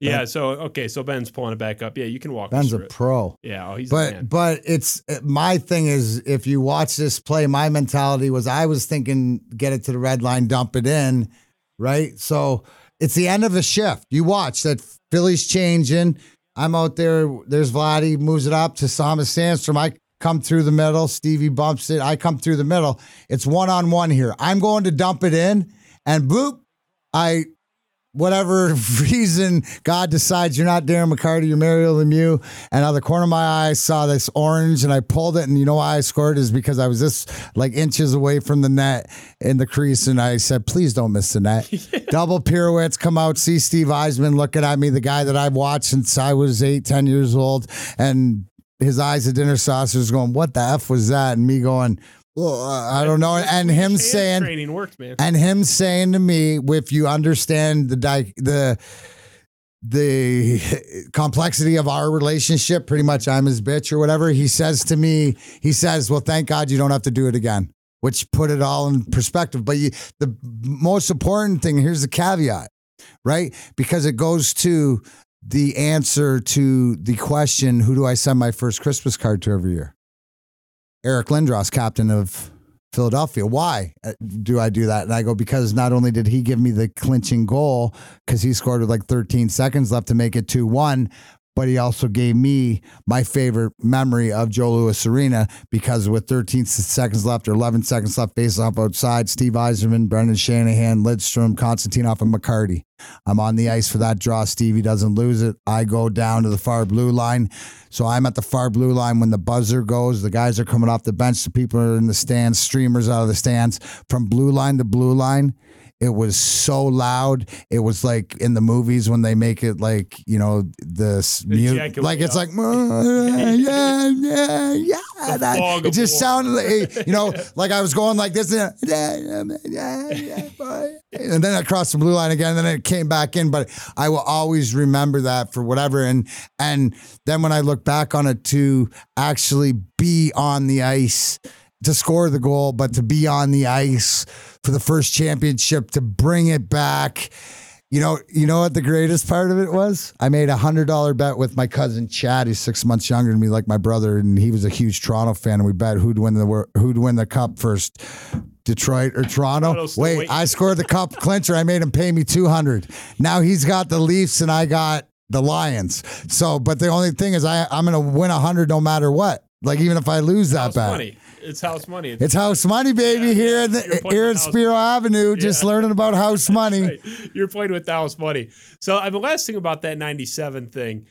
S2: Yeah. So okay. So Ben's pulling it back up. Yeah, you can walk. us
S3: Ben's a
S2: through it.
S3: pro.
S2: Yeah. Oh, he's a man.
S3: But but it's my thing is if you watch this play, my mentality was I was thinking get it to the red line, dump it in, right? So it's the end of a shift. You watch that Philly's changing. I'm out there. There's Vladdy moves it up to Thomas Sandstrom. I come through the middle. Stevie bumps it. I come through the middle. It's one on one here. I'm going to dump it in, and bloop, I whatever <laughs> reason God decides you're not Darren McCarty, you're Mario Lemieux. And out of the corner of my eye, I saw this orange and I pulled it. And you know why I scored is because I was just like inches away from the net in the crease. And I said, please don't miss the net. <laughs> Double pirouettes come out, see Steve Yzerman looking at me, the guy that I've watched since I was eight, 10 years old. And his eyes at dinner saucers going, what the F was that? And me going, well, uh, I don't know. And him
S2: Hand
S3: saying,
S2: training worked, man.
S3: and him saying to me, if you understand the di- the the complexity of our relationship, pretty much I'm his bitch or whatever. He says to me, he says, "Well, thank God you don't have to do it again," which put it all in perspective. But you, the most important thing here's the caveat, right? Because it goes to the answer to the question: Who do I send my first Christmas card to every year? Eric Lindros, captain of Philadelphia. Why uh, do I do that? And I go, because not only did he give me the clinching goal, because he scored with like 13 seconds left to make it 2 1, but he also gave me my favorite memory of Joe Louis Arena because with 13 seconds left or 11 seconds left, face off outside, Steve Yzerman, Brendan Shanahan, Lidstrom, Konstantinov, and McCarty. I'm on the ice for that draw. Stevie doesn't lose it. I go down to the far blue line. So I'm at the far blue line when the buzzer goes. The guys are coming off the bench. The people are in the stands, streamers out of the stands. From blue line to blue line, it was so loud. It was like in the movies when they make it like, you know, this mu-
S2: ejaculate
S3: like it's
S2: up.
S3: like, "Uh, yeah, yeah, yeah. That- it just
S2: war.
S3: sounded like, you know, <laughs> like I was going like this. And, and then I crossed the blue line again. And then it came back in. But I will always remember that for whatever. And and then when I look back on it, to actually be on the ice to score the goal, but to be on the ice for the first championship, to bring it back. You know, you know what the greatest part of it was? I made a hundred dollar bet with my cousin Chad, who's six months younger than me, like my brother, and he was a huge Toronto fan. And we bet who'd win the who'd win the cup first, Detroit or Toronto. Wait,
S2: waiting.
S3: I scored the cup clincher. I made him pay me two hundred. Now he's got the Leafs, and I got the Lions. So, but the only thing is, I I'm gonna win a hundred no matter what. Like even if I lose that
S2: house
S3: bet.
S2: money. It's house money. It's
S3: It's house money, baby,
S2: Yeah,
S3: here at the, here at Spiro Avenue, just learning about house <laughs> money.
S2: right. You're playing with house money. So uh, the last thing about that 97 thing,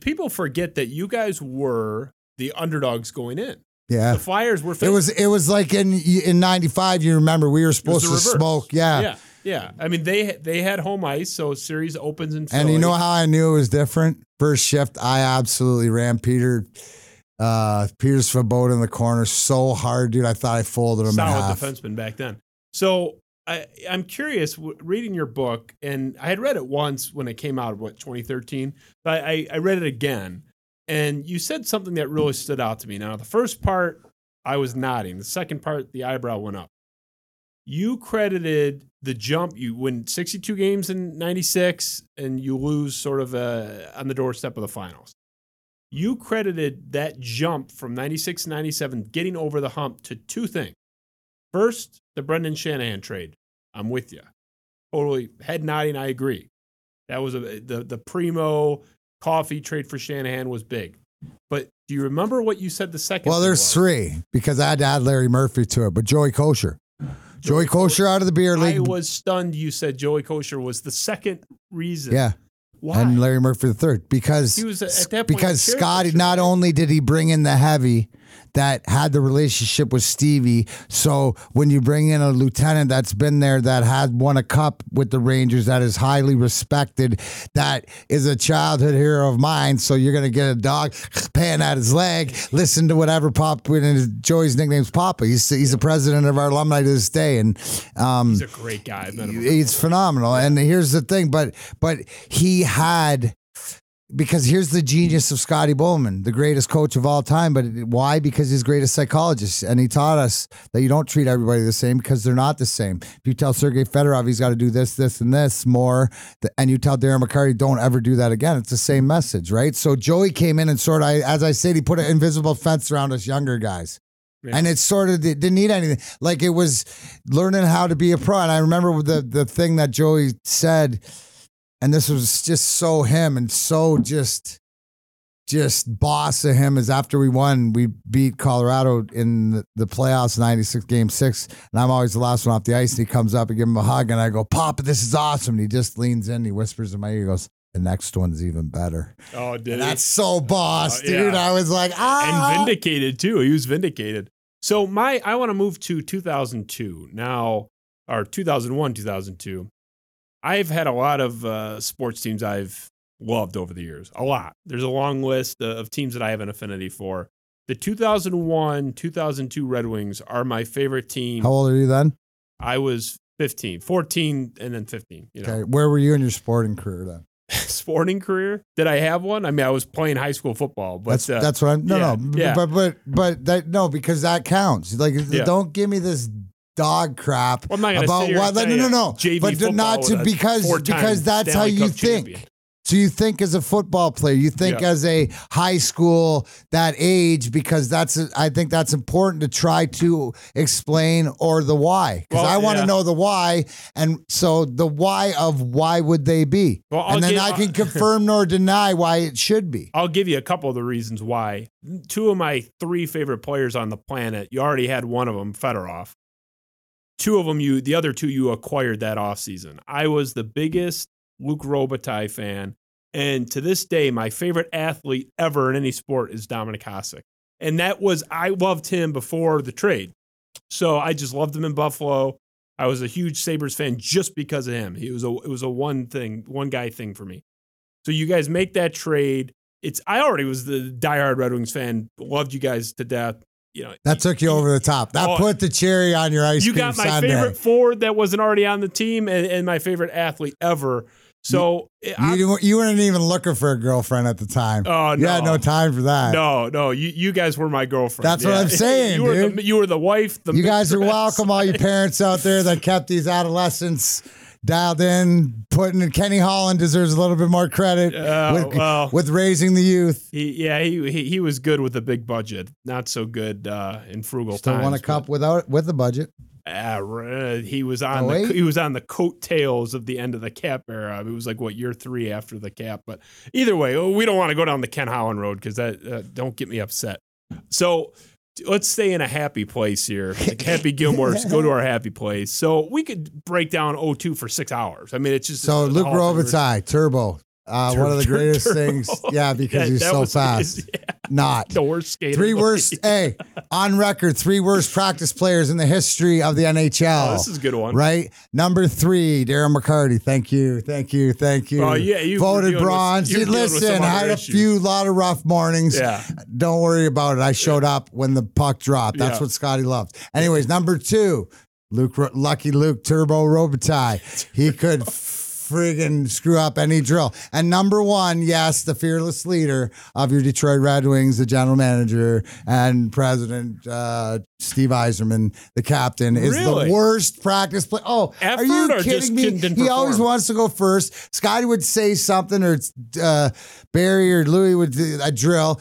S2: people forget that you guys were the underdogs going in.
S3: Yeah.
S2: The Flyers were.
S3: It was it was like in in '95. You remember we were supposed to smoke. Yeah.
S2: yeah, yeah. I mean, they they had home ice, so series opens in.
S3: And you know how I knew it was different? First shift, I absolutely ran Peter uh Peter's Svoboda in the corner so hard, dude. I thought I folded him in
S2: solid
S3: half.
S2: defenseman back then. So I, I'm curious, w- reading your book, and I had read it once when it came out, what 2013. But I, I read it again, and you said something that really stood out to me. Now, the first part, I was nodding. The second part, the eyebrow went up. You credited the jump. You win 62 games in '96, and you lose sort of uh, on the doorstep of the finals. You credited that jump from 96 97 getting over the hump to two things. First, the Brendan Shanahan trade. I'm with you. Totally head nodding. I agree. That was a, the the Primeau Coffey trade for Shanahan was big. But do you remember what you said the second?
S3: Well, there's
S2: was?
S3: three because I had to add Larry Murphy to it, but Joey Kocur. Joey Kocur out of the beer league.
S2: I was stunned. You said Joey Kocur was the second reason.
S3: yeah.
S2: Why?
S3: And Larry Murphy the third because
S2: He was, at that point,
S3: because Scotty not only did he bring in the heavy that had the relationship with Stevie, so when you bring in a lieutenant that's been there that had won a cup with the Rangers that is highly respected, that is a childhood hero of mine. So you're gonna get a dog paying at his leg, listen to whatever Pop and his, Joey's nickname's Papa. He's he's the president of our alumni to this day, and um,
S2: He's a great guy. I've met him.
S3: He's phenomenal. And here's the thing, but but he had because here's the genius of Scotty Bowman, the greatest coach of all time. But why? Because he's the greatest psychologist, and he taught us that you don't treat everybody the same because they're not the same. If you tell Sergei Fedorov he's got to do this, this, and this more, and you tell Darren McCarty don't ever do that again, it's the same message, right? So Joey came in and sort of, as I said, he put an invisible fence around us younger guys.
S2: Yeah.
S3: And it sort of didn't need anything. Like it was learning how to be a pro. And I remember the the thing that Joey said, and this was just so him and so just just boss of him is after we won, we beat Colorado in the, playoffs, 96 game six. And I'm always the last one off the ice. And he comes up and give him a hug. And I go, Papa, this is awesome. And he just leans in, he whispers in my ear, he goes, The next one's even better.
S2: Oh, did
S3: And that's so boss,
S2: Oh,
S3: dude.
S2: yeah.
S3: I was like, ah.
S2: and vindicated too. He was vindicated. So my I want to move to 2002 now, or 2001, 2002. I've had a lot of uh, sports teams I've loved over the years. A lot. There's a long list of teams that I have an affinity for. The 2001, 2002 Red Wings are my favorite team.
S3: How old are you then?
S2: I was 15, 14, and then 15. You know,
S3: Okay. Where were you in your sporting career then? <laughs>
S2: sporting career. Did I have one? I mean, I was playing high school football, but
S3: that's
S2: uh,
S3: that's what I'm. No,
S2: yeah,
S3: no,
S2: yeah.
S3: but but but that no because that counts. Like,
S2: Yeah.
S3: don't give me this dog crap
S2: Well, I'm not gonna
S3: about
S2: sit here
S3: what.
S2: and
S3: No, no, no, no.
S2: JV
S3: but not to because because that's
S2: Stanley
S3: how you
S2: Cup
S3: think.
S2: champion.
S3: So you think as a football player, you think
S2: Yeah.
S3: as a high school that age because that's I think that's important to try to explain or the why because
S2: Well,
S3: I want to
S2: yeah.
S3: know the why and so the why of why would they be
S2: Well,
S3: and then
S2: give-
S3: I can <laughs> confirm nor deny why it should be.
S2: I'll give you a couple of the reasons why. Two of my three favorite players on the planet, you already had one of them, Fedorov. Two of them, you the other two you acquired that offseason. I was the biggest Luc Robitaille fan, and to this day, my favorite athlete ever in any sport is Dominik Hasek. And that was I loved him before the trade, so I just loved him in Buffalo. I was a huge Sabres fan just because of him. He was a it was a one thing, one guy thing for me. So you guys make that trade. It's I already was the diehard Red Wings fan, loved you guys to death. You know
S3: That took you over the top. That
S2: Oh,
S3: put the cherry on your ice
S2: You
S3: cream
S2: got my
S3: sundae.
S2: favorite forward that wasn't already on the team, and, and my favorite athlete ever. So eh, I-
S3: You, you weren't even looking for a girlfriend at the time.
S2: Oh,
S3: You had
S2: no.
S3: no time for that.
S2: no, no, you you guys were my girlfriend.
S3: That's what I'm saying, <laughs>
S2: you were. The, you were the wife. The
S3: You guys are welcome, all you <laughs> parents out there that kept these adolescents dialed in. Putting in. Kenny Holland deserves a little bit more credit
S2: Oh,
S3: with,
S2: well.
S3: with raising the youth.
S2: He, yeah, he, he he was good with a big budget. Not so good uh, in frugal
S3: Still
S2: times.
S3: won a cup without with a budget.
S2: Uh, uh, he was on
S3: Oh,
S2: the
S3: wait.
S2: he was on the coattails of the end of the cap era. It was like what year three after the cap. But either way, we don't want to go down the Ken Holland road because that uh, don't get me upset. So let's stay in a happy place here. Like <laughs> happy Gilmore's go to our happy place. So we could break down 0-2 for six hours. I mean, it's just
S3: So
S2: Luc.
S3: Robitaille, Turbo. Uh,
S2: Tur-
S3: one of the greatest
S2: turbo.
S3: things. <laughs> Yeah, because
S2: Yeah,
S3: he's so
S2: was-
S3: fast. <laughs>
S2: yeah,
S3: Not.
S2: the worst skater.
S3: Three worst, hey, on record, three worst practice players in the history of the NHL.
S2: Oh, this is a good one.
S3: Right? Number three, Darren McCarty. Thank you. Thank you. Thank you.
S2: Oh, yeah, you
S3: voted
S2: dealing with-
S3: bronze.
S2: you were dealing with
S3: Listen, I had a
S2: issues.
S3: few lot of rough mornings.
S2: Yeah.
S3: Don't worry about it. I showed up when the puck dropped. That's
S2: Yeah.
S3: what Scotty loved. Anyways, number two, Luc, Lucky Luc Turbo Robitaille. He could <laughs> friggin' screw up any drill. And number one, yes, the fearless leader of your Detroit Red Wings, the general manager and president, uh, Steve Yzerman, the captain, is
S2: Really?
S3: the worst practice play. Oh,
S2: Effort
S3: are you kidding me? he always wants to go first. Scotty would say something, or uh, Barry or Louie would do a drill.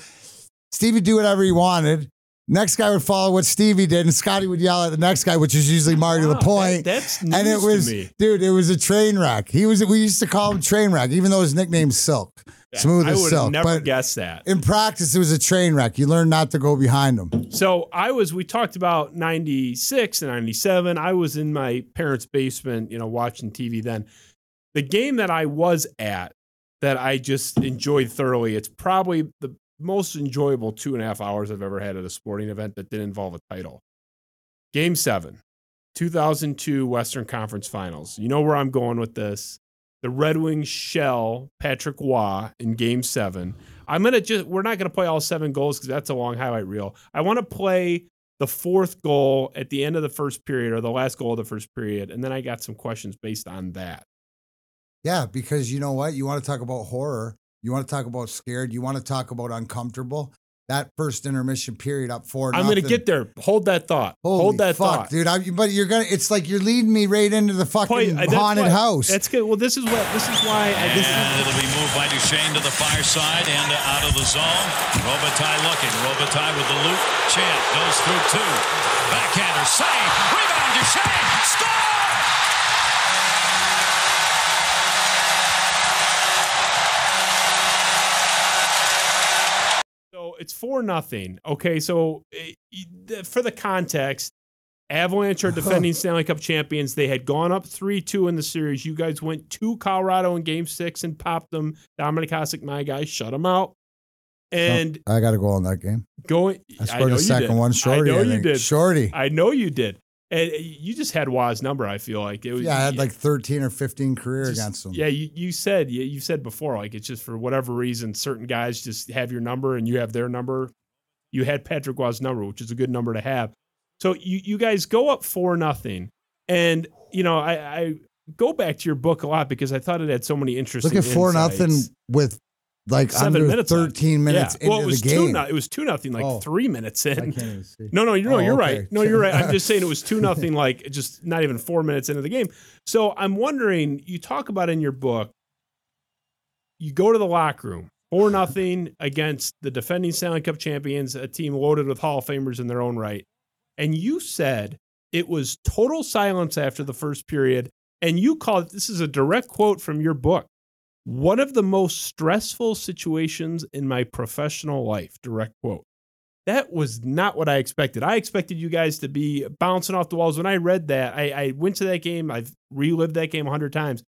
S3: Steve would do whatever he wanted. Next guy would follow what Stevie did, and Scotty would yell at the next guy, which is usually Marty
S2: Wow,
S3: Lapointe.
S2: that- that's
S3: and it
S2: news to
S3: was,
S2: me.
S3: dude, it was a train wreck. He was. We used to call him Train Wreck, even though his nickname's Silk, smooth
S2: I
S3: as silk.
S2: never
S3: but
S2: guessed that.
S3: in practice, it was a train wreck. You learn not to go behind him.
S2: So I was, we talked about 96 and 97. I was in my parents' basement, you know, watching TV then. The game that I was at that I just enjoyed thoroughly, it's probably the most enjoyable two and a half hours I've ever had at a sporting event that didn't involve a title. Game seven, 2002 Western Conference Finals. You know where I'm going with this. The Red Wings shell Patrick Roy in game seven. I'm gonna just we're not gonna play all seven goals because that's a long highlight reel. I want to play the fourth goal at the end of the first period or the last goal of the first period, and then I got some questions based on that.
S3: Yeah, because you know what? You want to talk about horror. You want to talk about scared. You want to talk about uncomfortable. That first intermission period up four.
S2: I'm gonna get there. Hold that thought.
S3: Holy
S2: Hold that
S3: fuck,
S2: thought.
S3: dude! I, but you're gonna. It's like you're leading me right into the fucking
S2: Play- uh,
S3: haunted
S2: why-
S3: house.
S2: That's good. Well, this is what this is why I, this
S5: And
S2: is
S5: it'll be moved by Duchesne to the far side and out of the zone. Robitaille looking. Robitaille with the loop. Chant goes through two. Backhander save. Rebound Duchesne. Score!
S2: It's four nothing. Okay, so eh, for the context, Avalanche are defending Stanley Cup champions. They had gone up three two in the series. You guys went to Colorado in Game Six and popped them. Dominik Hasek, my guy, shut them out. And
S3: I got to go on that game.
S2: going,
S3: I scored a second one. Shorty.
S2: I know
S3: I
S2: you did.
S3: Shorty.
S2: I know you did. And eh, you just had Waz number. I feel like it was.
S3: yeah, I had like 13 or 15 career
S2: just-
S3: against them.
S2: Yeah, you, you said you, you said before like it's just for whatever reason certain guys just have your number and you have their number. You had Patrick Roy's number, which is a good number to have. So you you guys go up four nothing, and you know I, I go back to your book a lot because I thought it had so many interesting.
S3: Look at four
S2: insights.
S3: nothing with like
S2: Seven
S3: under
S2: minutes left.
S3: 13 minutes
S2: yeah. Well, it
S3: into
S2: was
S3: the
S2: two.
S3: game.
S2: No, it was two nothing, like
S3: Oh.
S2: three minutes in.
S3: can't even see.
S2: No, no, you're, no,
S3: Oh,
S2: you're
S3: okay.
S2: right. No, you're right. I'm just <laughs> saying it was two nothing, like just not even four minutes into the game. So I'm wondering, you talk about in your book, you go to the locker room, four nothing against the defending Stanley Cup champions, a team loaded with Hall of Famers in their own right, and you said it was total silence after the first period, and you called it. This is a direct quote from your book. One of the most stressful situations in my professional life. Direct quote that was not what I expected. I expected you guys to be bouncing off the walls. When I read that, I, I went to that game. I've relived that game a hundred times.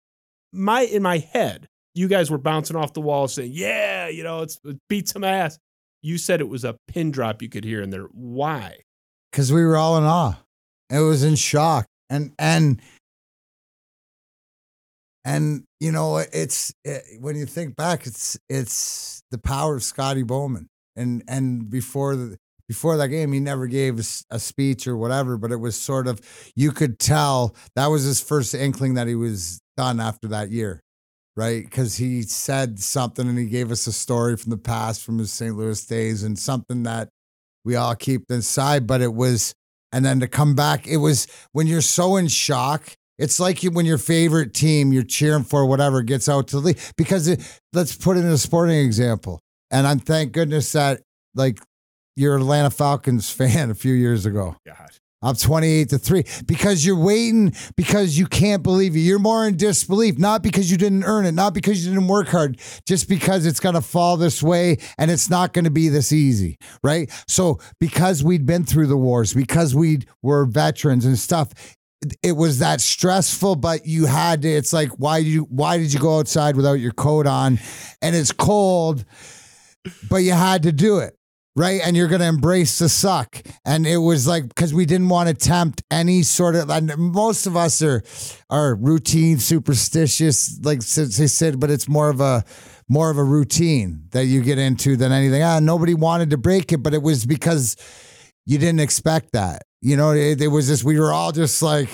S2: My in my head, you guys were bouncing off the walls, saying, "Yeah, you know, it's it beat some ass." You said it was a pin drop you could hear in there. Why?
S3: because we were all in awe. It was in shock, and and and you know it's it, when you think back, it's it's the power of Scotty Bowman, and and before the before that game, he never gave a speech or whatever, but it was sort of you could tell that was his first inkling that he was done after that year. Right, because he said something and he gave us a story from the past, from his St. Louis days, and something that we all keep inside. But it was, and then to come back, it was when you're so in shock. It's like you, when your favorite team you're cheering for, whatever, gets out to the lead. Because it, let's put it in a sporting example. And I'm thank goodness that like you're Atlanta Falcons <laughs> fan a few years ago.
S2: God.
S3: Up 28 to 3 because you're waiting because you can't believe it. You're more in disbelief, not because you didn't earn it, not because you didn't work hard, just because it's going to fall this way and it's not going to be this easy, right? So, because we'd been through the wars, because we were veterans and stuff, it was that stressful, but you had to. It's like why you why did you go outside without your coat on, and it's cold, but you had to do it. Right. And you're going to embrace the suck. And it was like, because we didn't want to tempt any sort of, and most of us are, are routine, superstitious, like they said, but it's more of a, more of a routine that you get into than anything. Ah, nobody wanted to break it, but it was because you didn't expect that. You know, it, it was just, we were all just like,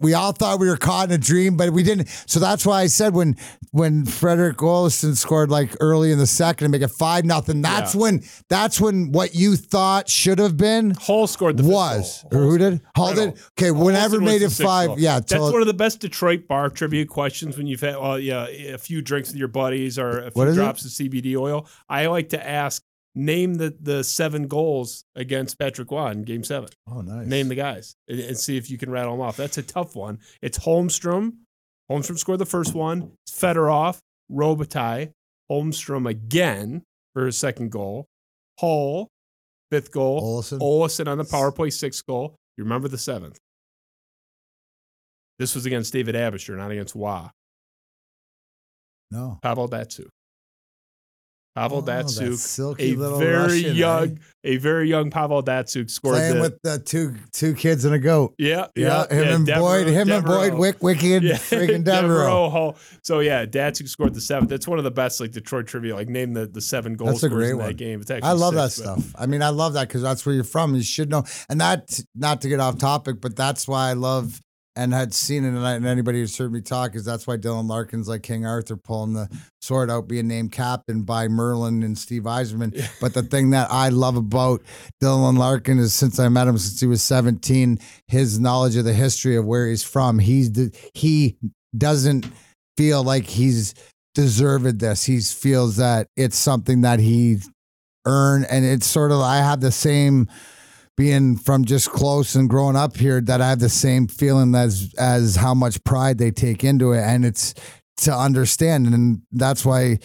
S3: we all thought we were caught in a dream, but we didn't. So that's why I said when when Fredrik Olausson scored like early in the second and make it five nothing. That's
S2: Yeah.
S3: when that's when what you thought should have been
S2: Hull scored the
S3: was. Or who did? Hull did. Okay, whenever made it five.
S2: goal.
S3: Yeah,
S2: that's
S3: till-
S2: one of the best Detroit bar trivia questions when you've had well, yeah, a few drinks with your buddies or a few
S3: is it?
S2: drops of CBD oil. I like to ask, name the the seven goals against Patrick Roy in Game Seven.
S3: oh nice.
S2: Name the guys and, and see if you can rattle them off. That's a tough one. It's Holmstrom. Holmstrom scored the first one. It's Fedorov, Robitaille, Holmstrom again for his second goal. Hull, fifth goal. Olausson. On the power play, sixth goal. You remember the seventh. This was against David Aebischer, not against Roy.
S3: No.
S2: Pavel Datsyuk. Pavel
S3: Oh, that
S2: Datsyuk,
S3: silky
S2: a
S3: little
S2: very
S3: Russian, eh?
S2: young, a very young Pavel Datsyuk scored
S3: Playing
S2: the,
S3: with the two two kids and a goat.
S2: yeah,
S3: Yeah,
S2: yeah,
S3: him
S2: yeah,
S3: and
S2: Devereaux-
S3: Boyd, him and Boyd,
S2: Devereaux.
S3: Wick, Wicky, and <laughs> freaking Devereaux.
S2: Devereaux, So yeah, Datsyuk scored the seventh. That's one of the best like Detroit trivia. Like name the, the seven goal
S3: That's a
S2: scorers
S3: great
S2: in
S3: one.
S2: game.
S3: I love that
S2: six, but-
S3: stuff. I mean, I love that because that's where you're from. You should know. And that, not to get off topic, but that's why I love and had seen it. And, and anybody who's heard me talk is that's why Dylan Larkin's like King Arthur pulling the sword out, being named captain by Merlin and Steve Yzerman. But the thing that I love about Dylan Larkin is since I met him since he was 17, his knowledge of the history of where he's from. He's he doesn't feel like he's deserved this. He feels that it's something that he earned, and it's sort of I have the same being from just close and growing up here that I have the same feeling as as how much pride they take into it and it's to understand and that's why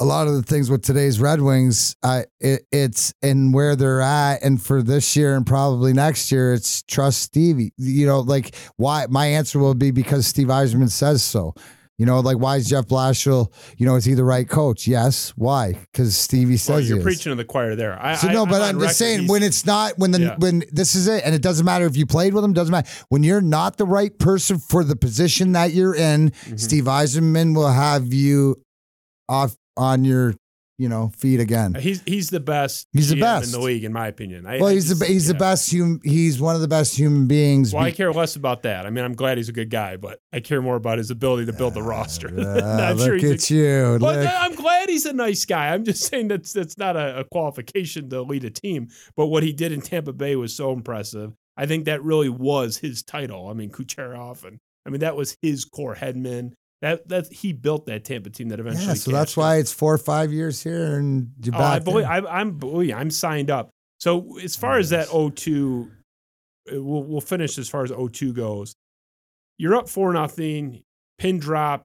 S3: a lot of the things with today's Red Wings, uh, it, it's in where they're at, and for this year and probably next year, it's trust Stevie. You know, like why? My answer will be because Steve Yzerman says so. You know, like why is Jeff Blashill? You know, is he the right coach? Yes. Why? Because Stevie says
S2: Well, you're preaching to the choir there. I,
S3: So
S2: I-
S3: no, but
S2: on
S3: I'm just saying when it's not when the
S2: Yeah.
S3: when this is it, and it doesn't matter if you played with him, doesn't matter when you're not the right person for the position that you're in.
S2: Mm-hmm.
S3: Steve Yzerman will have you off on your you know feet again.
S2: he's he's the best.
S3: He's the
S2: GM
S3: best.
S2: in the league, in my opinion. I,
S3: Well,
S2: I
S3: he's
S2: just-
S3: the he's the best human. He's one of the best human beings.
S2: Well, I care less about that. I mean, I'm glad he's a good guy, but I care more about his ability to build the roster. <laughs>
S3: Ah,
S2: Not
S3: look
S2: sure he's a-
S3: at you.
S2: Well,
S3: Look.
S2: I'm glad he's a nice guy. I'm just <laughs> saying that's that's not a, a qualification to lead a team. But what he did in Tampa Bay was so impressive. I think that really was his title. I mean, Kucherov, and I mean that was his core headman. That that he built that Tampa team that eventually.
S3: Yeah, so that's why it's four or five years here, and you're
S2: Oh,
S3: back.
S2: I. I, I'm I'm signed up. So as far as that 0-2, uh, we'll we'll finish as far as 0-2 goes. You're up four nothing. Pin drop.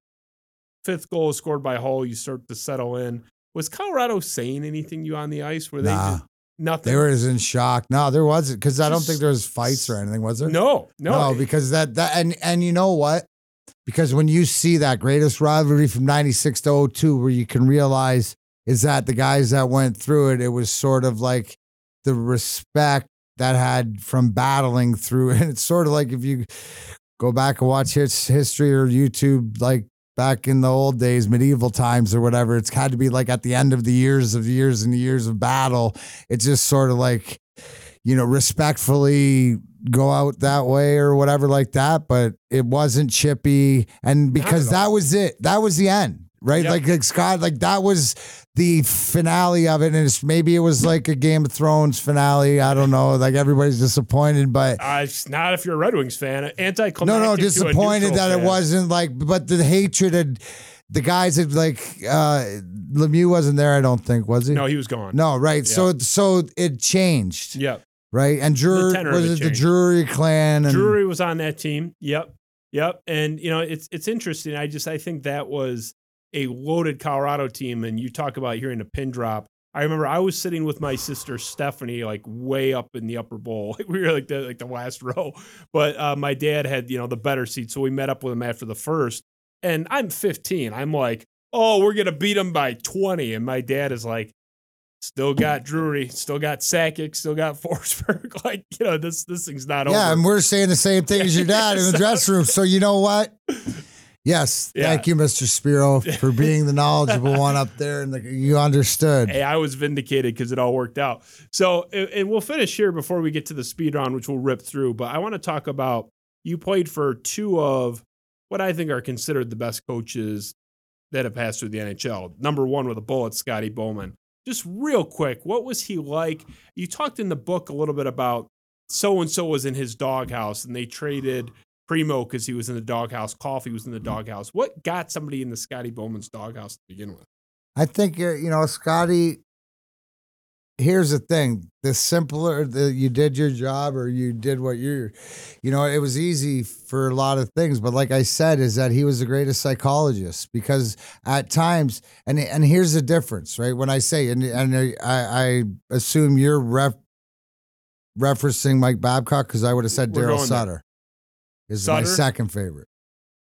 S2: Fifth goal is scored by Hull. You start to settle in. Was Colorado saying anything to you on the ice? Were they
S3: Nah.
S2: nothing?
S3: they were just in shock. No, there wasn't because I don't think there was fights or anything. Was there?
S2: no, no,
S3: No, because that that and and you know what? Because when you see that greatest rivalry from 96 to 02 where you can realize is that the guys that went through it it was sort of like the respect that had from battling through <laughs> it. It's sort of like if you go back and watch his history or YouTube like back in the old days, medieval times or whatever, it's had to be like at the end of the years of years and years of battle. It's just sort of like, you know, respectfully go out that way or whatever like that. But it wasn't chippy. And because that was it, that was the end. Right,
S2: Yep.
S3: like, like Scott, like that was the finale of it, and it's maybe it was like a Game of Thrones finale. I don't know, like everybody's disappointed, but
S2: Uh, it's not if you're a Red Wings fan. Anticlimactic.
S3: no, no, disappointed that it wasn't like, but the hatred had the guys had like uh Lemieux wasn't there. I don't think was he?
S2: No, he was gone.
S3: No, right. So so it changed,
S2: Yep.
S3: Right? And
S2: tenor of
S3: was
S2: it
S3: the jury clan and
S2: Drury was on that team. Yep. Yep. And you know, it's it's interesting. I just I think that was a loaded Colorado team and you talk about hearing a pin drop. I remember I was sitting with my sister Stephanie, like way up in the upper bowl. <laughs> Like we were like the like the last row. But uh, my dad had, you know, the better seat. So we met up with him after the first. And I'm 15. I'm like, oh, we're gonna beat them by 20. And my dad is like, still got Drury, still got Sakic, still got <laughs> Forsberg. <laughs> like, you know, this this thing's not
S3: Yeah,
S2: over.
S3: Yeah, and we're saying the same thing as your <laughs> dad in the dressing room. So you know what? Yes,
S2: Yeah.
S3: thank you, Mr. Spiro, for being the knowledgeable one up there, and the, you understood.
S2: Hey, I was vindicated because it all worked out. So, and and we'll finish here before we get to the speed round, which we'll rip through. But I want to talk about you played for two of what I think are considered the best coaches that have passed through the NHL. Number one with a bullet, Scotty Bowman. Just real quick, what was he like? You talked in the book a little bit about so and so was in his doghouse and they traded Primeau because he was in the doghouse. Coffey was in the doghouse. What got somebody in the Scotty Bowman's doghouse to begin with?
S3: I think uh, you know, Scotty. Here's the thing: the simpler that you did your job, or you did what you're, you know, it was easy for a lot of things. But like I said, is that he was the greatest psychologist because at times, and and here's the difference, right? When I say, and and I, I assume you're ref, referencing Mike Babcock because I would have said Daryl
S2: going there.
S3: Sutter is my second favorite.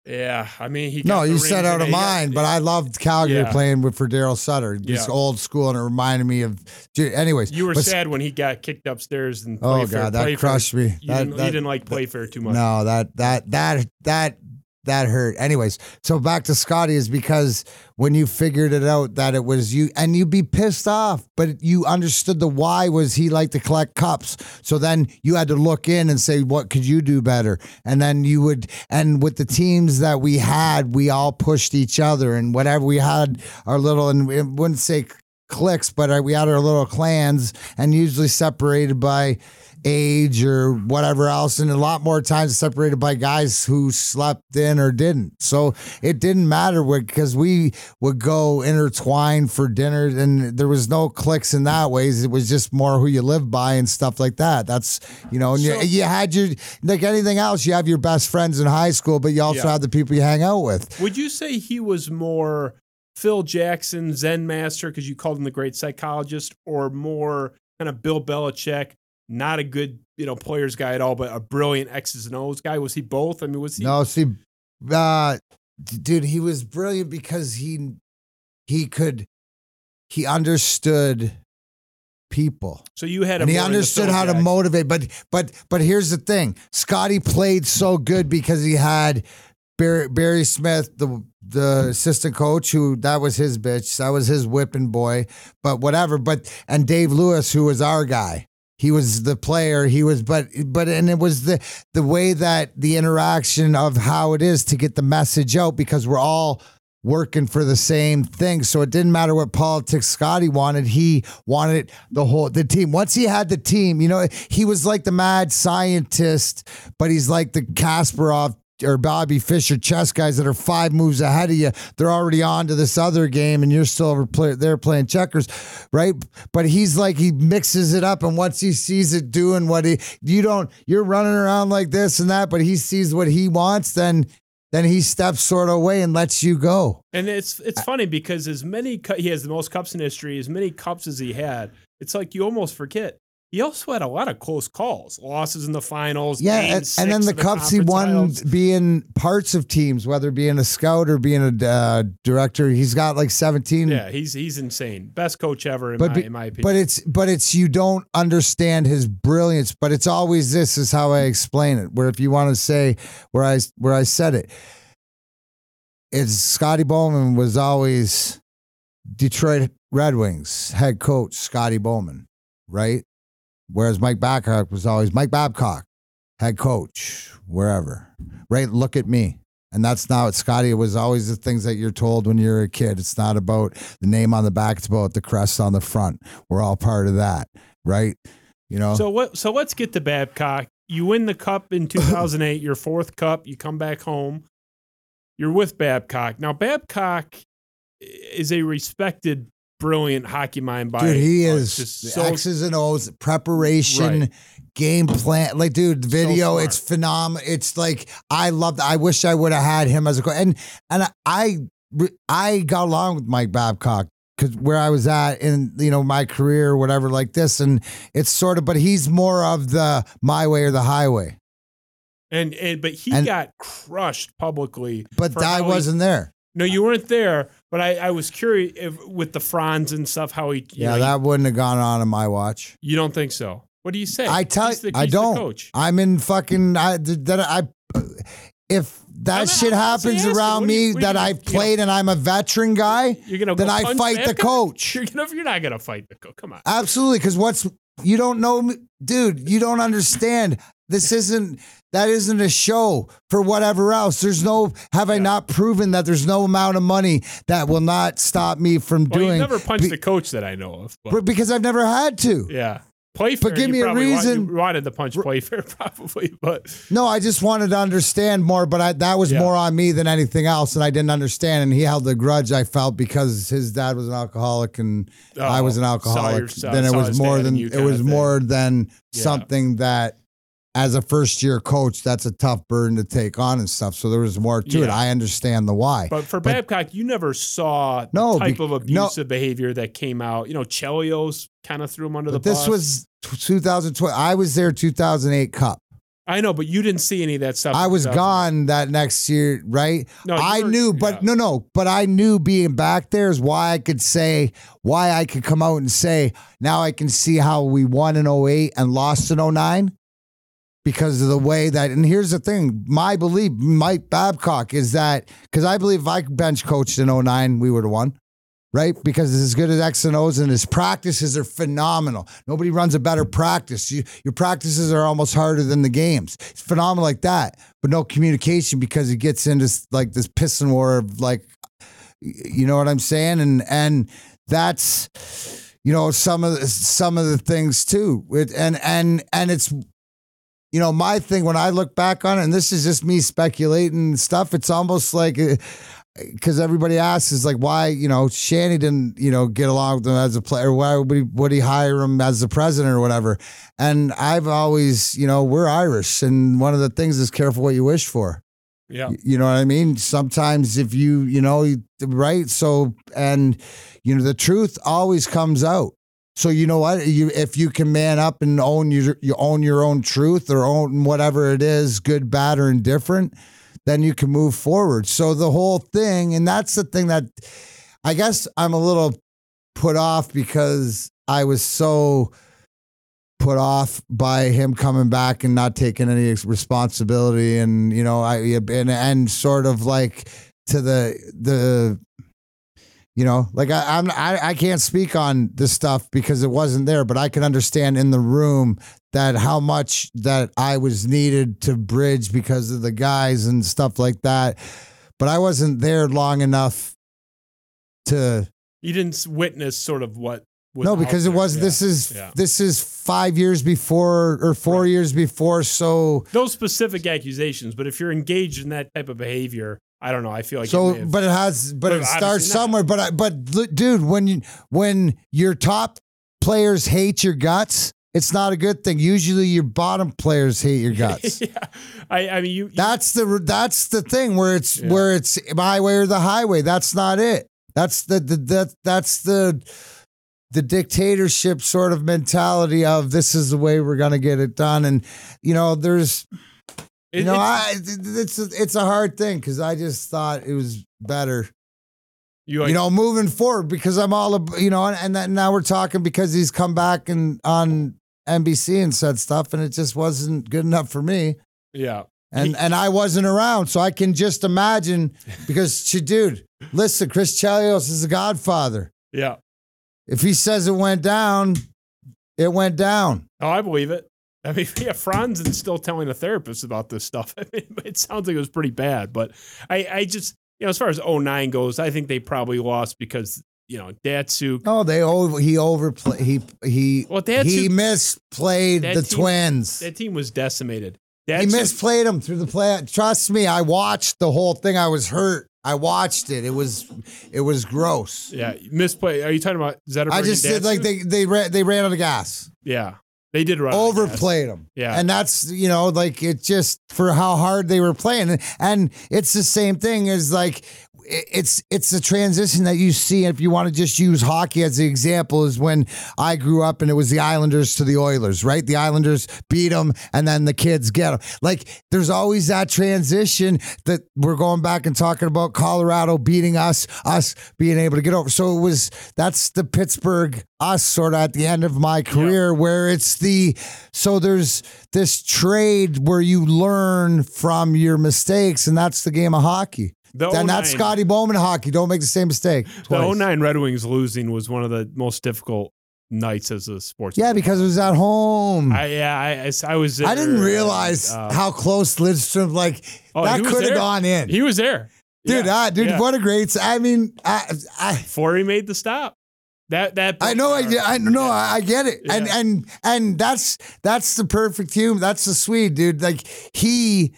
S2: Yeah, I mean, he.
S3: No, you said out of mind, but I loved Calgary
S2: Yeah.
S3: playing with for Daryl Sutter. Just
S2: Yeah.
S3: old school, and it reminded me of. dude, Anyways,
S2: You were
S3: but-
S2: sad when he got kicked upstairs and
S3: Oh
S2: Playfair.
S3: god, that
S2: Playfair-
S3: crushed me.
S2: You,
S3: That,
S2: didn't, you
S3: that-
S2: didn't like Playfair too much.
S3: No, that that that that that hurt. Anyways, so back to Scotty is because when you figured it out that it was you, and you'd be pissed off, but you understood the why was he like to collect cups. So then you had to look in and say, what could you do better? And then you would, and with the teams that we had, we all pushed each other, and whatever we had our little, and we wouldn't say cliques, but uh, we had our little clans, and usually separated by age or whatever else, and a lot more times separated by guys who slept in or didn't. So it didn't matter because we would go intertwine for dinner, and there was no clicks in that ways. It was just more who you live by and stuff like that. That's you know, and you, you had your like anything else. You have your best friends in high school, but you also
S2: Yeah.
S3: have the people you hang out with.
S2: Would you say he was more Phil Jackson, Zen master, because you called him the great psychologist, or more kind of Bill Belichick, not a good you know players guy at all, but a brilliant X's and O's guy? Was he both? I mean, was he?
S3: No, see, uh, dude, he was brilliant because he he could he understood people
S2: So you had
S3: and he understood how to motivate. But but but here's the thing: Scotty played so good because he had Barry, Barry Smith, the the assistant coach, who that was his bitch, that was his whipping boy. But whatever. But and Dave Lewis, who was our guy. He was the player. He was, but but and it was the the way that the interaction of how it is to get the message out because we're all working for the same thing. So it didn't matter what politics Scotty wanted. He wanted the whole the team. Once he had the team, you know, he was like the mad scientist, but he's like the Kasparov or Bobby Fischer chess guys that are five moves ahead of you. They're already on to this other game, and you're still play, there playing checkers, right? But he's like he mixes it up, and once he sees it doing what he, you don't, you're running around like this and that, but he sees what he wants, then then he steps sort of away and lets you go.
S2: And it's it's funny because as many he has the most cups in history, as many cups as he had, it's like you almost forget. He also had a lot of close calls, losses in the finals.
S3: Yeah, and, and then
S2: of
S3: the cups he won
S2: finals.
S3: being parts of teams, whether being a scout or being a uh, director. He's got like 17
S2: Yeah, he's he's insane. Best coach ever in,
S3: but
S2: my,
S3: be-
S2: in my opinion.
S3: but it's but it's you don't understand his brilliance but it's always this is how i explain it where if you want to say where i where i said it it's scotty bowman was always detroit red wings head coach scotty bowman right whereas mike babcock was always mike babcock head coach wherever right look at me and that's not what Scotty it was always the things that you're told when you're a kid. It's not about the name on the back, it's about the crest on the front. We're all part of that, right? You know?
S2: so what? So let's get to Babcock. You win the cup in <laughs> 2008, your fourth cup. You come back home. You're with Babcock. Now Babcock is a respected, brilliant hockey mind by
S3: dude, he is
S2: just so
S3: X's and O's, preparation,
S2: Right.
S3: game plan. Like, dude, video,
S2: smart.
S3: it's phenomenal. It's like I love. I wish I would have had him as a coach. And and I I got along with Mike Babcock because where I was at in you know my career or whatever like this, and it's sort of, but he's more of the my way or the highway.
S2: And and but he
S3: And-
S2: got crushed publicly.
S3: But I wasn't there.
S2: No, you weren't there. But I, I was curious if, with the Franz and stuff how he.
S3: Yeah,
S2: know,
S3: that wouldn't have gone on in my watch.
S2: You don't think so? What do you say?
S3: I tell
S2: the-
S3: I don't.
S2: coach.
S3: I'm in fucking. I that I. If that
S2: I'm-
S3: shit happens around
S2: you-
S3: me
S2: what
S3: that
S2: you-
S3: I've
S2: you know-
S3: played and I'm a veteran guy,
S2: You're gonna
S3: then I fight the
S2: guy?
S3: coach. <laughs>
S2: You're gonna. You're not gonna fight the coach. Come on.
S3: Absolutely, because what's you don't know, me, dude. You don't understand. This isn't that isn't a show for whatever else. There's no. Have I not proven that there's no amount of money that will not stop me from
S2: Well,
S3: doing?
S2: never punched
S3: be-
S2: the coach that I know of. But,
S3: because I've never had to.
S2: yeah. Playfair,
S3: But give me a reason-
S2: you wanted to punch Playfair, <laughs> probably, but
S3: No, I just wanted to understand more, but I, that was
S2: Yeah.
S3: more on me than anything else, and I didn't understand. And he held the grudge I felt because his dad was an alcoholic and I was oh, an
S2: Oh, saw
S3: alcoholic.
S2: your-
S3: then it was more than it was more than
S2: Yeah.
S3: something that, as a first year coach, that's a tough burden to take on and stuff. So there was more to it. I understand the why.
S2: But for Babcock, you never saw the
S3: No,
S2: type
S3: be-
S2: of
S3: no.
S2: abusive behavior that came out. You know, Chelios kind of threw him under
S3: But
S2: the
S3: this
S2: bus.
S3: was 2012. I was there 2008 Cup.
S2: I know, but you didn't see any of that stuff.
S3: I was gone that next year, right?
S2: No,
S3: I
S2: were-
S3: knew, but
S2: yeah.
S3: no, no, but I knew being back there is why I could say, why I could come out and say, now I can see how we won in 08 and lost in 09 because of the way that, and here's the thing my belief, Mike Babcock, is that, because I believe if I bench coached in 09, we would have won. Right, because it's as good as X and O's, and his practices are phenomenal. Nobody runs a better practice. You, your practices are almost harder than the games. It's phenomenal like that, but no communication because he gets into like this pissing war of like, you know what I'm saying, and and that's you know some of the, some of the things too. It, and and and it's you know my thing when I look back on it, and this is just me speculating stuff. It's almost like. Uh, because everybody asks is like why you know Shanny didn't you know get along with him as a player why would he, would he hire him as the president or whatever and I've always you know we're Irish and one of the things is careful what you wish for
S2: Yeah.
S3: You know what I mean sometimes if you you know right so and you know the truth always comes out so you know what you if you can man up and own your you own your own truth or own whatever it is good bad or indifferent then you can move forward. So the whole thing, and that's the thing that I guess I'm a little put off because I was so put off by him coming back and not taking any responsibility and you know I and and sort of like to the the you know like I, I'm I, I can't speak on this stuff because it wasn't there but I can understand in the room that how much that I was needed to bridge because of the guys and stuff like that. But I wasn't there long enough to
S2: You didn't witness sort of what. was
S3: no because it was
S2: Yeah.
S3: this is
S2: Yeah.
S3: this is five years before or four years before so
S2: those specific accusations. But if you're engaged in that type of behavior, I don't know. I feel like it
S3: so
S2: may have-
S3: but it has but
S2: But
S3: it starts somewhere but I, but dude when you when your top players hate your guts it's not a good thing usually your bottom players hate your <laughs> guts
S2: yeah, I, I mean, you. you-
S3: That's the that's the thing where it's
S2: Yeah.
S3: where it's my way or the highway. That's not it. That's the, the that that's the the dictatorship sort of mentality of this is the way we're gonna get it done. And you know, there's
S2: it-
S3: know,
S2: it's-
S3: I it's a, it's a hard thing because I just thought it was better,
S2: you,
S3: you know, moving forward because I'm all you know, and, and then now we're talking because he's come back and on NBC and said stuff, and it just wasn't good enough for me
S2: yeah.
S3: and
S2: He-
S3: and I wasn't around, so I can just imagine <laughs> because, she, dude, listen, Chris Chelios is a Godfather.
S2: Yeah.
S3: If he says it went down, it went down.
S2: Oh, I believe it. I mean, <laughs> yeah, Franz is still telling a therapist about this stuff. <laughs> I mean, it sounds like it was pretty bad, but I, I just, you know, as far as 09 goes, I think they probably lost because, you know, Datsyuk.
S3: No, they over he overplayed. He he
S2: Well, Datsyuk,
S3: he misplayed the
S2: team-
S3: Twins.
S2: that team was decimated.
S3: he misplayed them through the play. Trust me, I watched the whole thing. I was hurt. I watched it. It was it was gross.
S2: yeah, misplay. Are you talking about Zetterberg?
S3: I just did like they they ran they ran out of gas.
S2: yeah, they did run out of gas.
S3: overplayed them.
S2: Yeah.
S3: And that's, you know, like it just for how hard they were playing. And it's the same thing as like it's it's a transition that you see if you want to just use hockey as the example is when I grew up and it was the Islanders to the Oilers, right? The Islanders beat them and then the kids get them. Like there's always that transition that we're going back and talking about Colorado beating us, us being able to get over. So it was that's the Pittsburgh us sort of at the end of my career where it's the so there's this trade where you learn from your mistakes and that's the game of hockey.
S2: The 09
S3: Scotty Bowman hockey. Don't make the same mistake.
S2: The
S3: twice.
S2: 09 Red Wings losing was one of the most difficult nights as a sports.
S3: Yeah, because it was at home. I,
S2: I, yeah, I, I, I was. There,
S3: didn't realize
S2: uh,
S3: how close Lidstrom like
S2: oh,
S3: that could have gone in.
S2: He was there,
S3: dude,
S2: Yeah,
S3: ah, dude,
S2: yeah.
S3: what a great I mean, I I
S2: before he made the stop. That that
S3: I know, I, I know, I, I get it, and and and that's that's the perfect human. That's the Swede, dude. Like he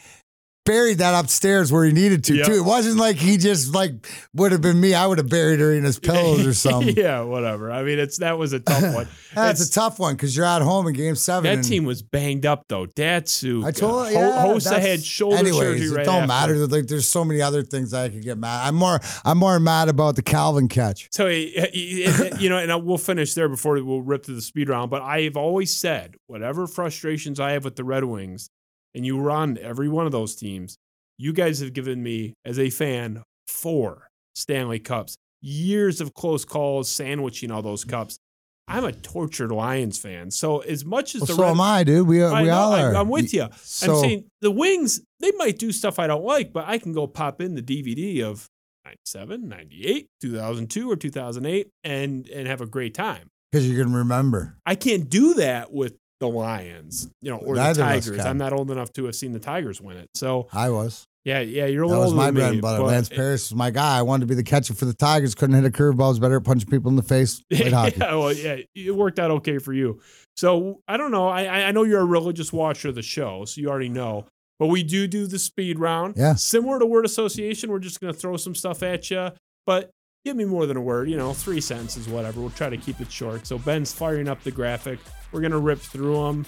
S3: buried that upstairs where he needed to
S2: Yep.
S3: too. It wasn't like he just like would have been me. I would have buried her in his pillows or <laughs> something.
S2: yeah, whatever. I mean, it's that was a tough one. <laughs>
S3: That's
S2: It's-
S3: a tough one because you're at home in Game Seven.
S2: that team was banged up though. Datsu,
S3: I told
S2: Ho-
S3: you, yeah,
S2: Hossa
S3: that's-
S2: had shoulder
S3: anyways,
S2: surgery.
S3: It
S2: right
S3: don't
S2: after.
S3: matter. Like, there's so many other things I could get mad. I'm more, I'm more mad about the Calvin catch.
S2: So eh, eh, eh, you know, and we'll finish there before we'll rip to the speed round. But I've always said, whatever frustrations I have with the Red Wings, and you run every one of those teams, you guys have given me as a fan four Stanley Cups, years of close calls, sandwiching all those cups. I'm a tortured Lions fan. So as much as
S3: Well,
S2: the
S3: so
S2: Red,
S3: am I, dude. We,
S2: I
S3: we
S2: know,
S3: all
S2: I-
S3: are.
S2: I'm with you.
S3: So,
S2: I'm saying the Wings, they might do stuff I don't like, but I can go pop in the DVD of 97, 98, 2002, or 2008 and and have a great time.
S3: because you can remember.
S2: I can't do that with the Lions, you know, or
S3: Neither
S2: the Tigers. I'm not old enough to have seen the Tigers win it. So
S3: I was.
S2: yeah, yeah, you're a
S3: That
S2: little
S3: was my bread and butter.
S2: but-
S3: Lance Parrish was my guy. I wanted to be the catcher for the Tigers. Couldn't hit a curveball. Was better at punching people in the face. <laughs>
S2: Yeah, well, yeah, it worked out okay for you. So I don't know. I I- I know you're a religious watcher of the show, so you already know. But we do do the speed round.
S3: Yeah.
S2: Similar to word association, we're just going to throw some stuff at you, but give me more than a word. You know, three sentences, whatever. We'll try to keep it short. So Ben's firing up the graphic. We're going to rip through them,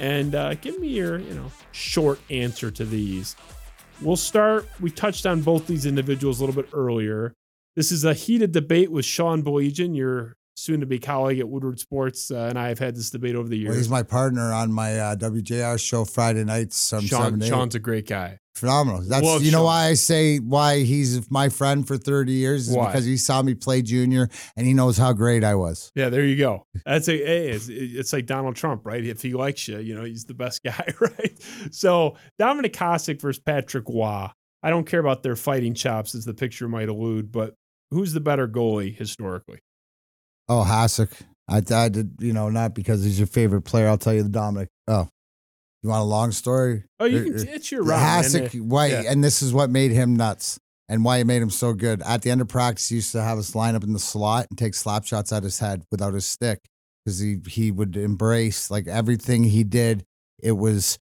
S2: and uh, give me your you know short answer to these. We'll start. We touched on both these individuals a little bit earlier. This is a heated debate with Sean Baligian, your soon to be colleague at Woodward Sports, uh, and I have had this debate over the
S3: Well,
S2: years.
S3: he's my partner on my uh, WJR show Friday nights. From
S2: Sean,
S3: seven to eight.
S2: Sean's a great guy.
S3: Phenomenal. That's
S2: Love
S3: you know
S2: Sean.
S3: why I say why he's my friend for thirty years is
S2: Why?
S3: because he saw me play junior and he knows how great I was.
S2: Yeah, there you go. That's a hey, it's, it's like Donald Trump, right? If he likes you, you know he's the best <laughs> guy, right? So Dominik Hasek versus Patrick Roy. I don't care about their fighting chops, as the picture might allude, but who's the better goalie historically?
S3: Oh, Hasek. I, I did, you know, not because he's your favorite player. I'll tell you the Dominik. Oh, you want a long story?
S2: Oh, you can. It's your man.
S3: Hasek, why?
S2: yeah.
S3: And this is what made him nuts and why it made him so good. At the end of practice, he used to have us line up in the slot and take slap shots at his head without his stick because he he would embrace like everything he did. It was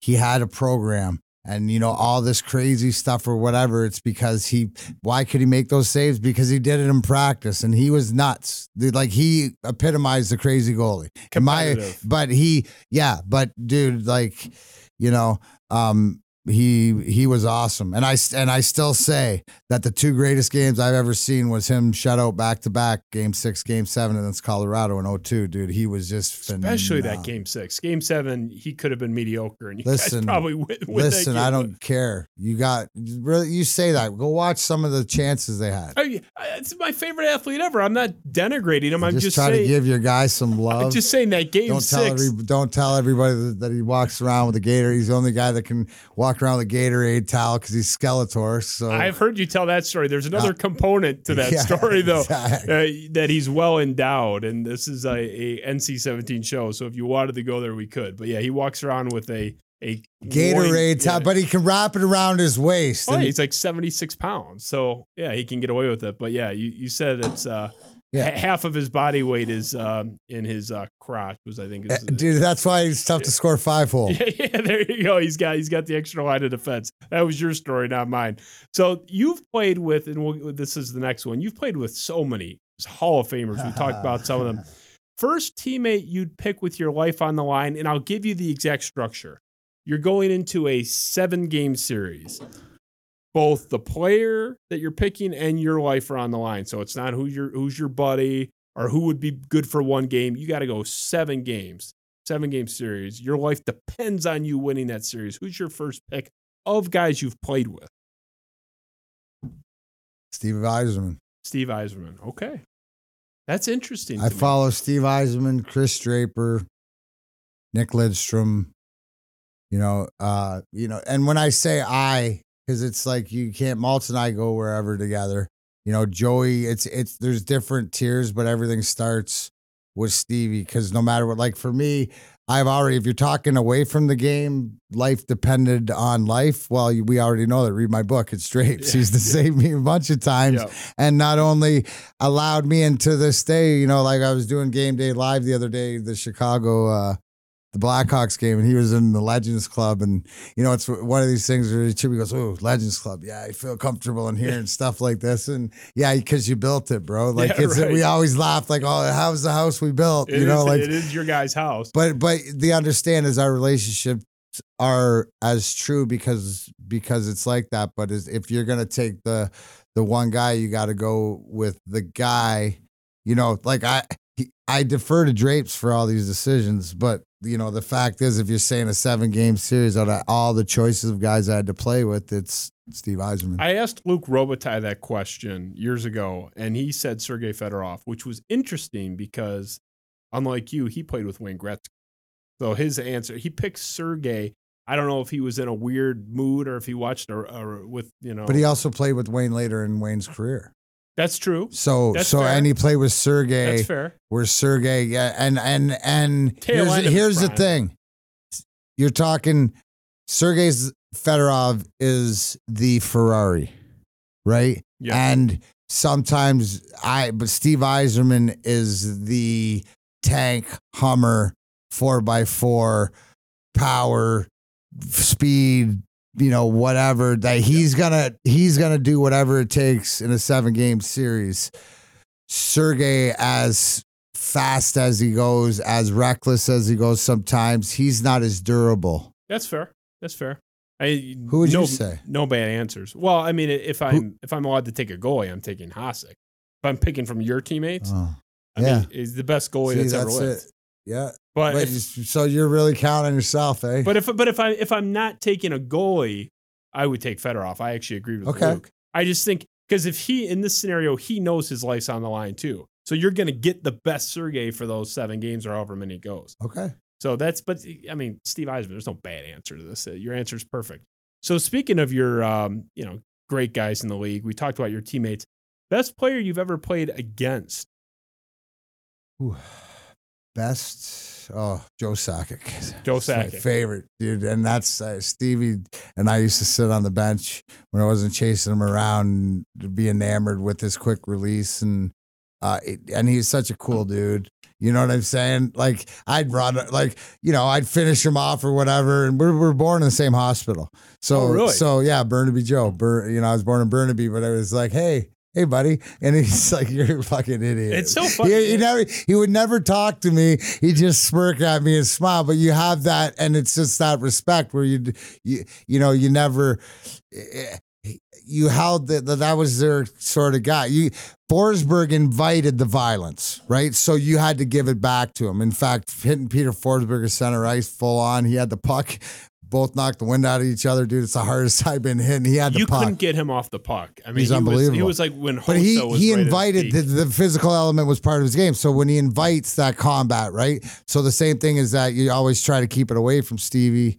S3: he had a program and you know all this crazy stuff or whatever. It's because he. Why could he make those saves? Because he did it in practice and he was nuts. Dude, like he epitomized the crazy goalie. My, but he, yeah, but dude, like, you know, um, he he was awesome, and I and I still say that the two greatest games I've ever seen was him shut out back to back, game six, game seven, and that's Colorado in 02, dude. He was just
S2: Especially that game six, game seven, he could have been mediocre, and you
S3: Listen,
S2: guys probably win. win that
S3: Listen, I don't care. You got really, you say that. Go watch some of the chances they had.
S2: I it's my favorite athlete ever. I'm not denigrating him. I'm
S3: just,
S2: just,
S3: try
S2: saying.
S3: to give your guy some love.
S2: I'm just saying that game
S3: don't tell
S2: six.
S3: every, don't tell everybody that he walks around with a gator. He's the only guy that can walk around with a Gatorade towel because he's Skeletor. So
S2: I've heard you tell that story. There's another component to that <laughs>
S3: Yeah,
S2: story, though,
S3: exactly.
S2: uh, that he's well endowed, and this is a, a NC-17 show. So if you wanted to go there, we could. But yeah, he walks around with a a
S3: Gatorade towel,
S2: yeah.
S3: but he can wrap it around his waist.
S2: Oh,
S3: and-
S2: he's like 76 pounds. So yeah, he can get away with it. But yeah, you, you said it's uh,
S3: Yeah.
S2: half of his body weight is um, in his uh, crotch. Was I think is,
S3: Uh, dude, that's why it's tough to score five hole. <laughs>
S2: Yeah, yeah, there you go. He's got he's got the extra line of defense. That was your story, not mine. So you've played with, and we'll, this is the next one. You've played with so many Hall of Famers. We talked about some of them. <laughs> First teammate you'd pick with your life on the line, and I'll give you the exact structure. You're going into a seven game series. Both the player that you're picking and your life are on the line. So it's not who's your who's your buddy or who would be good for one game. You got to go seven games, seven game series. Your life depends on you winning that series. Who's your first pick of guys you've played with?
S3: Steve Yzerman.
S2: Steve Yzerman. Okay. That's interesting.
S3: I
S2: to me.
S3: follow Steve Yzerman, Chris Draper, Nick Lidstrom. You know, uh, you know, and when I say I, because it's like you can't Maltz and I go wherever together. You know, Joey, it's it's there's different tiers, but everything starts with Stevie because no matter what, like for me, I've already if you're talking away from the game, life depended on life. Well, we already know that. Read my book; it's <laughs> Drapes.
S2: Yeah,
S3: He's to save me a bunch of times,
S2: Yeah.
S3: and not only allowed me into this day, you know, like I was doing game day live the other day, the Chicago, uh, the Blackhawks game, and he was in the Legends Club, and you know, it's one of these things where Chippy goes, "Oh, Legends Club, yeah, I feel comfortable in here and stuff like this," and yeah, because you built it, bro. Like
S2: Yeah,
S3: it's
S2: right.
S3: we always laugh like, "Oh, how's the house we built?"
S2: It
S3: you know,
S2: is-
S3: like
S2: it is your guy's house.
S3: but but the understand is our relationships are as true because because it's like that. But is if you're gonna take the the one guy, you got to go with the guy. You know, like I I defer to Drapes for all these decisions, but you know the fact is, if you're saying a seven game series out of all the choices of guys I had to play with, it's Steve Yzerman.
S2: I asked Luc Robitaille that question years ago, and he said Sergei Fedorov, which was interesting because, unlike you, he played with Wayne Gretzky. So his answer, he picked Sergei. I don't know if he was in a weird mood or if he watched a, a with you know.
S3: but he also played with Wayne later in Wayne's career.
S2: That's true.
S3: So
S2: That's
S3: so
S2: fair.
S3: and he played with Sergey.
S2: That's fair.
S3: where Sergey, yeah, and and and
S2: Tail
S3: here's, here's the thing: you're talking Sergey Fedorov is the Ferrari, right?
S2: Yeah.
S3: And sometimes I, but Steve Yzerman is the tank Hummer four by four power speed you know whatever that he's gonna he's gonna do whatever it takes in a seven game series Sergey as fast as he goes as reckless as he goes sometimes he's not as durable
S2: That's fair. That's fair. I,
S3: Who would you say?
S2: No bad answers. Well, I mean, if I'm if I'm allowed to take a goalie, I'm taking Hasek. If I'm picking from your teammates,
S3: oh,
S2: I
S3: yeah.
S2: mean, he's the best goalie
S3: See,
S2: that's, ever lived.
S3: Yeah
S2: But
S3: but
S2: if,
S3: so you're really counting yourself eh
S2: but if but if I if I'm not taking a goalie, I would take Fedorov. I actually agree with
S3: Okay.
S2: Luc. I just think because if he in this scenario, he knows his life's on the line too. So you're going to get the best Sergey for those seven games or however many it goes.
S3: okay
S2: So that's, but I mean, Steve Yzerman, there's no bad answer to this. Your answer is perfect. So speaking of your, um, you know, great guys in the league, we talked about your teammates. Best player you've ever played against?
S3: Ooh. Best, oh, Joe Sakic.
S2: Joe Sakic.
S3: favorite, dude. And that's uh, Stevie and I used to sit on the bench when I wasn't chasing him around to be enamored with his quick release. And, uh, it, and he's such a cool dude. You know what I'm saying? Like I'd run, like you know, I'd finish him off or whatever. And we're, we're born in the same hospital, so
S2: Oh, really?
S3: so yeah, Burnaby Joe. Bur, you know, I was born in Burnaby, but I was like, hey, hey, buddy, and he's <laughs> like, you're a fucking idiot.
S2: It's so funny.
S3: He, he never, he would never talk to me. He just smirk at me and smile. But you have that, and it's just that respect where you, you, you know, you never. eh, You held that that was their sort of guy. You Forsberg invited the violence, right? So you had to give it back to him. In fact, hitting Peter Forsberg at center ice full on, he had the puck. Both knocked the wind out of each other, dude. It's the hardest <laughs> I've been hitting. He had the
S2: You
S3: puck.
S2: couldn't get him off the puck. I mean,
S3: He's
S2: he Was, he was like when
S3: But he
S2: was
S3: he
S2: right
S3: invited the, the physical element was part of his game. So when he invites that combat, right? So the same thing is that you always try to keep it away from Stevie,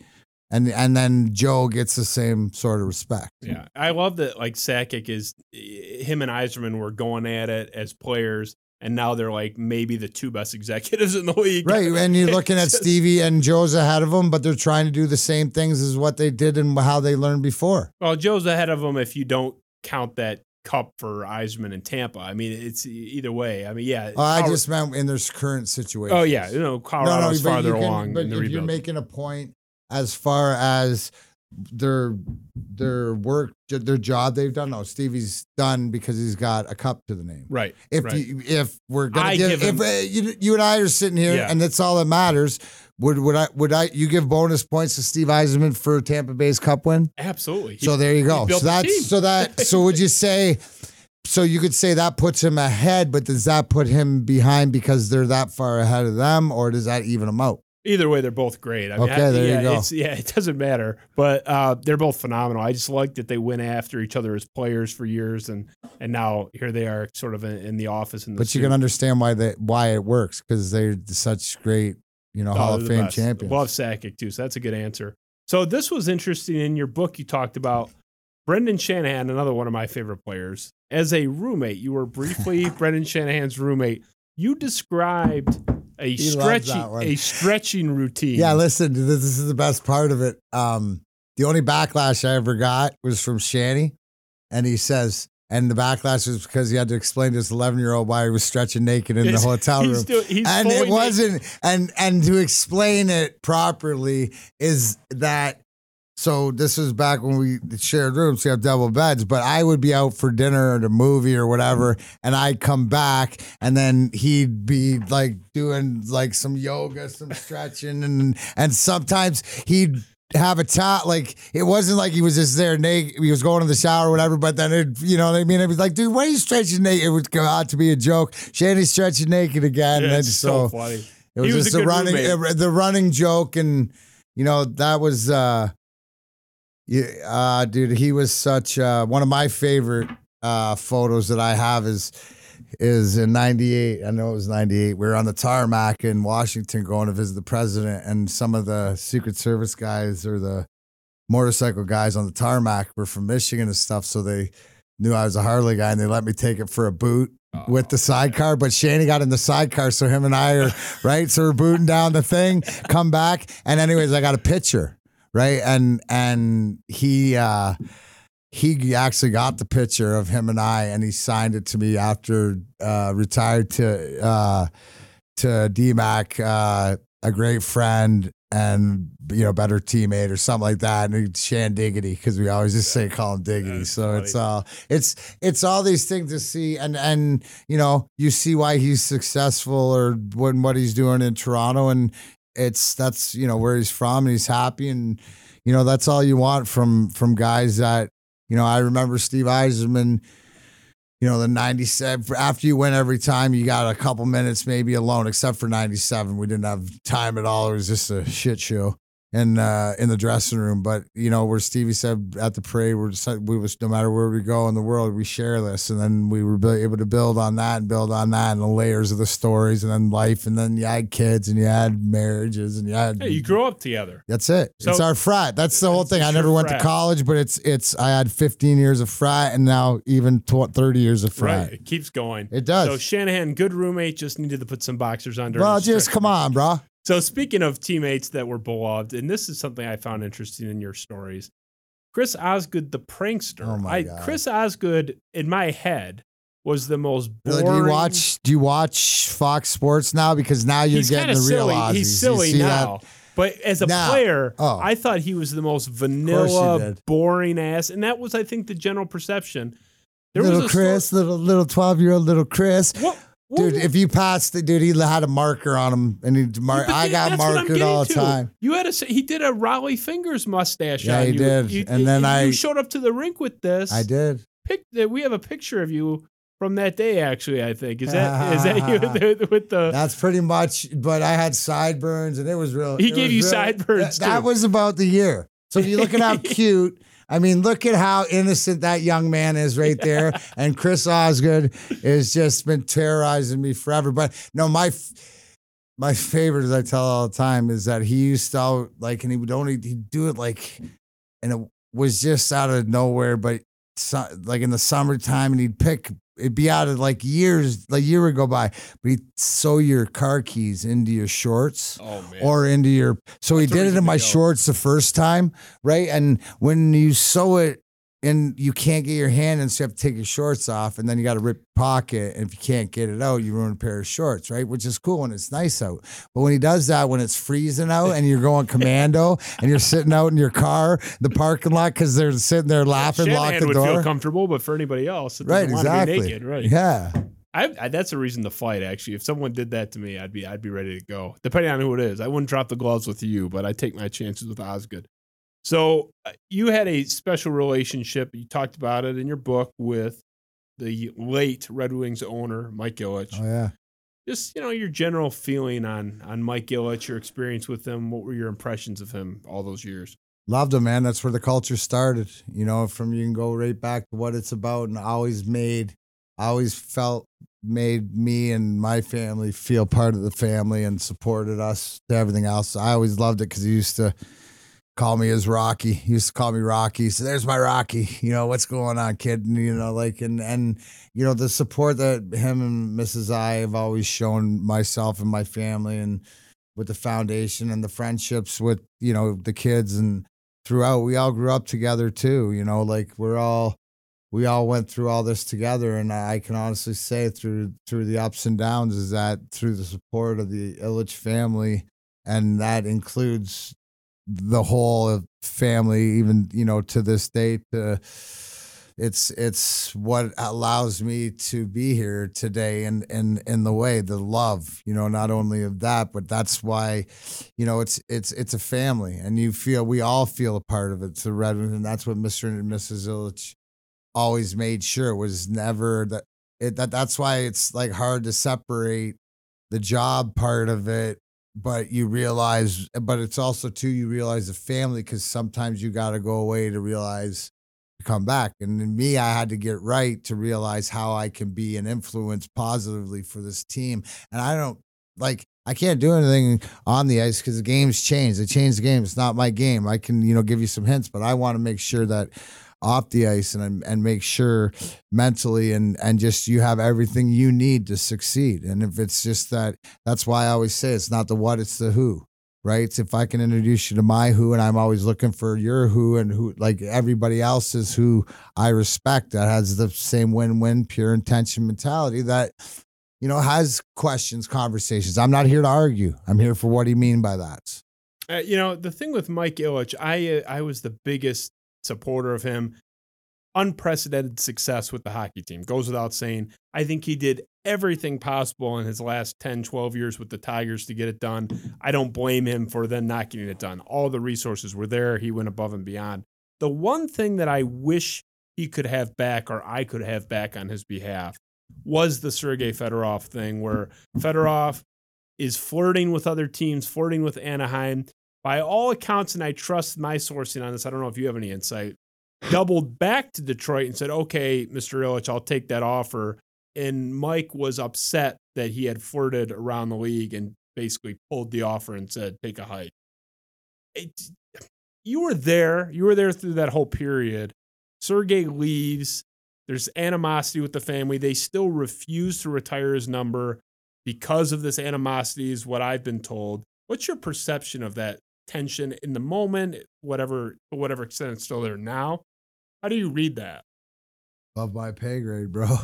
S3: and and then Joe gets the same sort of respect.
S2: Yeah, I love that. Like Sakic is, him and Yzerman were going at it as players, and now they're like maybe the two best <laughs> executives in the league.
S3: Right, and you're <laughs> looking at Stevie and Joe's ahead of them, but they're trying to do the same things as what they did and how they learned before.
S2: Well, Joe's ahead of them if you don't count that cup for Yzerman and Tampa. I mean, it's either way. I mean, yeah.
S3: Oh, I just meant in their current situation.
S2: Oh yeah, you know, Colorado's
S3: but
S2: farther
S3: you can-
S2: along
S3: But if you're making a point as far as their their work, their job they've done. No, Stevie's done because he's got a cup to the name.
S2: Right.
S3: If
S2: right.
S3: you, if we're gonna
S2: I
S3: give,
S2: give
S3: if
S2: him-
S3: uh, you, you and I are sitting here
S2: Yeah.
S3: and that's all that matters, would would I would I you give bonus points to Steve Yzerman for Tampa Bay's Cup win?
S2: Absolutely. He-
S3: So there you go. So that's so that so would you say so you could say that puts him ahead, but does that put him behind because they're that far ahead of them, or does that even them out?
S2: Either way, they're both great. I mean,
S3: Okay,
S2: I-
S3: there you
S2: yeah,
S3: go.
S2: It's, yeah, it doesn't matter, but uh, they're both phenomenal. I just like that they went after each other as players for years, and and now here they are, sort of in, in the office. In the
S3: But you can understand why that why it works because they're such great, you know,
S2: Oh,
S3: Hall of Fame
S2: best.
S3: champions.
S2: Love Sakic too, so that's a good answer. So this was interesting in your book. You talked about Brendan Shanahan, another one of my favorite players, as a roommate. You were briefly <laughs> Brendan Shanahan's roommate. You described a
S3: He
S2: stretching a stretching routine.
S3: Yeah, listen, this, this is the best part of it. Um, the only backlash I ever got was from Shanny, and he says, and the backlash was because he had to explain to his 11 year old why he was stretching naked in the hotel room.
S2: he's
S3: and it
S2: naked.
S3: wasn't, and and to explain it properly is that. So this was back when we shared rooms, we have double beds, but I would be out for dinner or the movie or whatever, and I'd come back and then he'd be like doing like some yoga, some stretching, and and sometimes he'd have a top like it wasn't like he was just there naked he was going to the shower or whatever but then it you know what i mean? It was like dude why are you stretching naked? It would go out to be a joke. Shanny's stretching naked again
S2: Yeah,
S3: and
S2: it's so,
S3: so
S2: funny.
S3: it was,
S2: was
S3: just
S2: a
S3: a, running uh, the running joke and you know that was uh yeah uh dude he was such uh one of my favorite uh photos that I have is is in 98 I know it was 98 we were on the tarmac in Washington going to visit the president and some of the secret service guys or the motorcycle guys on the tarmac were from Michigan and stuff so they knew I was a Harley guy and they let me take it for a boot with the sidecar, but Shanny got in the sidecar, so him and I are right. So we're booting down the thing, come back, and anyways, I got a picture, right? And and he uh he actually got the picture of him and I, and he signed it to me after uh retired to uh to DMAC, uh, a great friend and you know better teammate or something like that. And Shan Diggity because we always just say call him Diggity. So it's all it's it's all these things to see and and you know you see why he's successful or what what he's doing in Toronto and it's that's you know where he's from and he's happy and you know that's all you want from from guys that you know I remember Steve Yzerman you know, the 97, after you win every time, you got a couple minutes maybe alone, except for 97. We didn't have time at all. It was just a shit show in, uh, in the dressing room. But, you know, where Stevie said at the parade, we're just, we was, no matter where we go in the world, we share this. And then we were able to build on that and build on that and the layers of the stories and then life. And then you had kids and you had marriages and you had.
S2: Hey, you grow up together.
S3: That's it. it's our frat. That's the whole thing. I never went
S2: frat.
S3: to college, but it's it's. I had 15 years of frat, and now even tw- 30 years of frat.
S2: Right. It keeps going.
S3: It does.
S2: So Shanahan, good roommate, just needed to put some boxers under.
S3: well, just come <laughs> on, bro.
S2: So speaking of teammates that were beloved, and this is something I found interesting in your stories. Chris Osgood, the prankster.
S3: Oh my
S2: I,
S3: God.
S2: Chris Osgood, in my head, was the most boring.
S3: Do you watch? Do you watch Fox Sports now? Because now you're
S2: He's
S3: getting the
S2: of
S3: real
S2: silly.
S3: Aussies.
S2: He's silly now.
S3: that?
S2: But as a
S3: Now.
S2: player,
S3: Oh.
S2: I thought he was the most vanilla, boring ass, and that was, I think, the general perception. There
S3: little
S2: was a sto-
S3: Chris, little little 12 year old little Chris.
S2: What-
S3: Dude, if you passed the dude, he had a marker on him, and he mar-
S2: But
S3: I got
S2: that's what I'm
S3: markered all the time.
S2: You had a he did a Rollie Fingers mustache.
S3: Yeah,
S2: on
S3: he
S2: you.
S3: did.
S2: You-
S3: And then
S2: you
S3: I-
S2: showed up to the rink with this.
S3: I did.
S2: Pic, we have a picture of you from that day. Actually, I think is that is that you <laughs> with the,
S3: That's pretty much. But I had sideburns, and it was real.
S2: He gave you
S3: real-
S2: sideburns,
S3: That, that was about the year. So if you look at how <laughs> cute. I mean, look at how innocent that young man is right there. and Chris Osgood has just been terrorizing me forever. But no, my my favorite, as I tell all the time, is that he used to like, and he would only he'd do it like, and it was just out of nowhere. But so, like in the summertime, and he'd pick. It'd be out of like years, like a year would go by, but he'd sew your car keys into your shorts
S2: oh man.
S3: or into your. So he
S2: That's the
S3: did it in my shorts the first time, right? And when you sew it and you can't get your hand in, so you have to take your shorts off, and then you got to rip pocket. And if you can't get it out, you ruin a pair of shorts, right? Which is cool when it's nice out. But when he does that, when it's freezing out and you're going commando and you're sitting out in your car, the parking lot, because they're sitting there laughing, lock the
S2: would
S3: door.
S2: feel comfortable, but for anybody else,
S3: right,
S2: doesn't want to be
S3: exactly.
S2: naked, right?
S3: Yeah.
S2: I, I, that's a reason to fight. Actually, if someone did that to me, I'd be I'd be ready to go. Depending on who it is, I wouldn't drop the gloves with you, but I take my chances with Osgood. So uh, you had a special relationship. You talked about it in your book with the late Red Wings owner Mike Ilitch.
S3: Oh yeah.
S2: Just you know your general feeling on on Mike Ilitch, your experience with him. What were your impressions of him all those years?
S3: Loved him, man. That's where the culture started. You know, from you can go right back to what it's about, and always made, always felt made me and my family feel part of the family and supported us to everything else. I always loved it because he used to call me as Rocky. He used to call me Rocky. So there's my Rocky. You know what's going on, kid? And, you know, like and and you know the support that him and Mrs. I have always shown myself and my family and with the foundation and the friendships with you know the kids and throughout we all grew up together too you know like we're all we all went through all this together and i can honestly say through through the ups and downs is that through the support of the Ilitch family and that includes the whole family even you know to this date uh, it's it's what allows me to be here today and and in the way the love you know not only of that but that's why you know it's it's it's a family and you feel we all feel a part of it it's red and that's what mr and mrs Ilitch always made sure it was never that it that that's why it's like hard to separate the job part of it but you realize but it's also too you realize the family because sometimes you got to go away to realize to come back. And in me i had to get right to realize how i can be an influence positively for this team. And i don't like i can't do anything on the ice because the game's changed. They changed the game. It's not my game. I can you know give you some hints but i want to make sure that off the ice and and make sure mentally and and just you have everything you need to succeed. And if it's just that that's why i always say it's not the what it's the who right? It's if i can introduce you to my who and i'm always looking for your who and who like everybody else's who i respect that has the same win-win pure intention mentality that you know has questions conversations. I'm not here to argue. I'm here for what do you mean by that?
S2: Uh, you know, the thing with Mike Ilitch, I uh, I was the biggest supporter of him. Unprecedented success with the hockey team goes without saying. I think he did everything possible in his last 10, 12 years with the Tigers to get it done. I don't blame him for then not getting it done. All the resources were there. He went above and beyond. The one thing that I wish he could have back or I could have back on his behalf was the Sergei Fedorov thing where Fedorov is flirting with other teams, flirting with Anaheim. By all accounts, and I trust my sourcing on this, I don't know if you have any insight, doubled back to Detroit and said, okay, Mr. Ilitch, I'll take that offer. And Mike was upset that he had flirted around the league and basically pulled the offer and said, take a hike. It, you were there. You were there through that whole period. Sergey leaves. There's animosity with the family. They still refuse to retire his number because of this animosity, is what I've been told. What's your perception of that tension in the moment, whatever to whatever extent it's still there now? How do you read that?
S3: above my pay grade bro <laughs>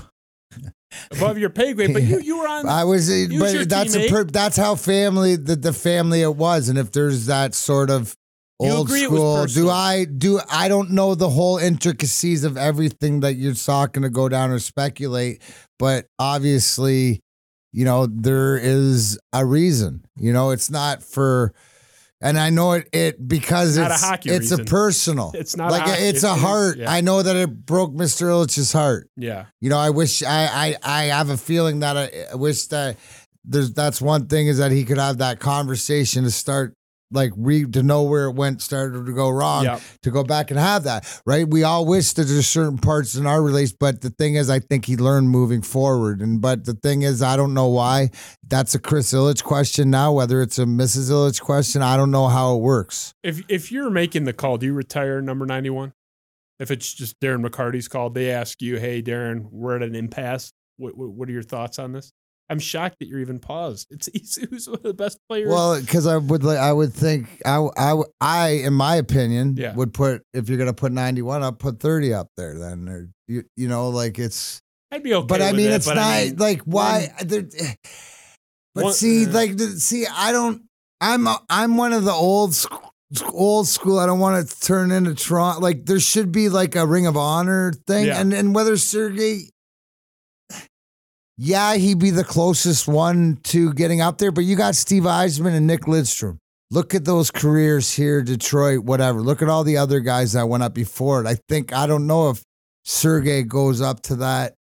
S2: Above your pay grade, but you you were on.
S3: I was, but that's a per, that's how family the, the family it was, and if there's that sort of
S2: You
S3: old
S2: agree it was
S3: school, do? I do I don't know the whole intricacies of everything that you're talking to go down or speculate, but obviously, you know there is a reason. You know, it's not for. And I know it, it because
S2: It's not a
S3: it's
S2: hockey
S3: it's a personal.
S2: It's not a
S3: like
S2: hockey-
S3: it's a heart.
S2: yeah.
S3: I know that it broke Mr. Ilitch's heart.
S2: yeah,
S3: You know, I wish I I, I have a feeling that I, I wish that there's that's one thing is that he could have that conversation to start like read to know where it went started to go wrong
S2: Yep.
S3: to go back and have that right we all wish that there's certain parts in our release but the thing is i think he learned moving forward and but the thing is i don't know why that's a chris Ilitch question now whether it's a mrs Ilitch question i don't know how it works
S2: if if you're making the call, do you retire number ninety one? If it's just Darren McCarty's call, they ask you, "Hey, Darren, we're at an impasse. What what, what are your thoughts on this?" I'm shocked that you're even paused. It's <laughs> who's one of the best players.
S3: Well, because I would like, I would think I, I, I, in my opinion,
S2: Yeah.
S3: would put if you're gonna put 91 up, put 30 up there. Then, or you, you know, like it's.
S2: I'd be okay.
S3: but I mean,
S2: it,
S3: it's not
S2: I mean,
S3: like why. there- but
S2: One-
S3: see,
S2: uh,
S3: like, see, I don't. I'm a, I'm one of the old school. Old school. I don't want to turn into Toronto. Like there should be like a Ring of Honor thing,
S2: Yeah.
S3: and and whether Sergey, yeah, he'd be the closest one to getting up there. But you got Steve Yzerman and Nick Lidstrom. Look at those careers here, Detroit, whatever. Look at all the other guys that went up before it. I think I don't know if Sergey goes up to that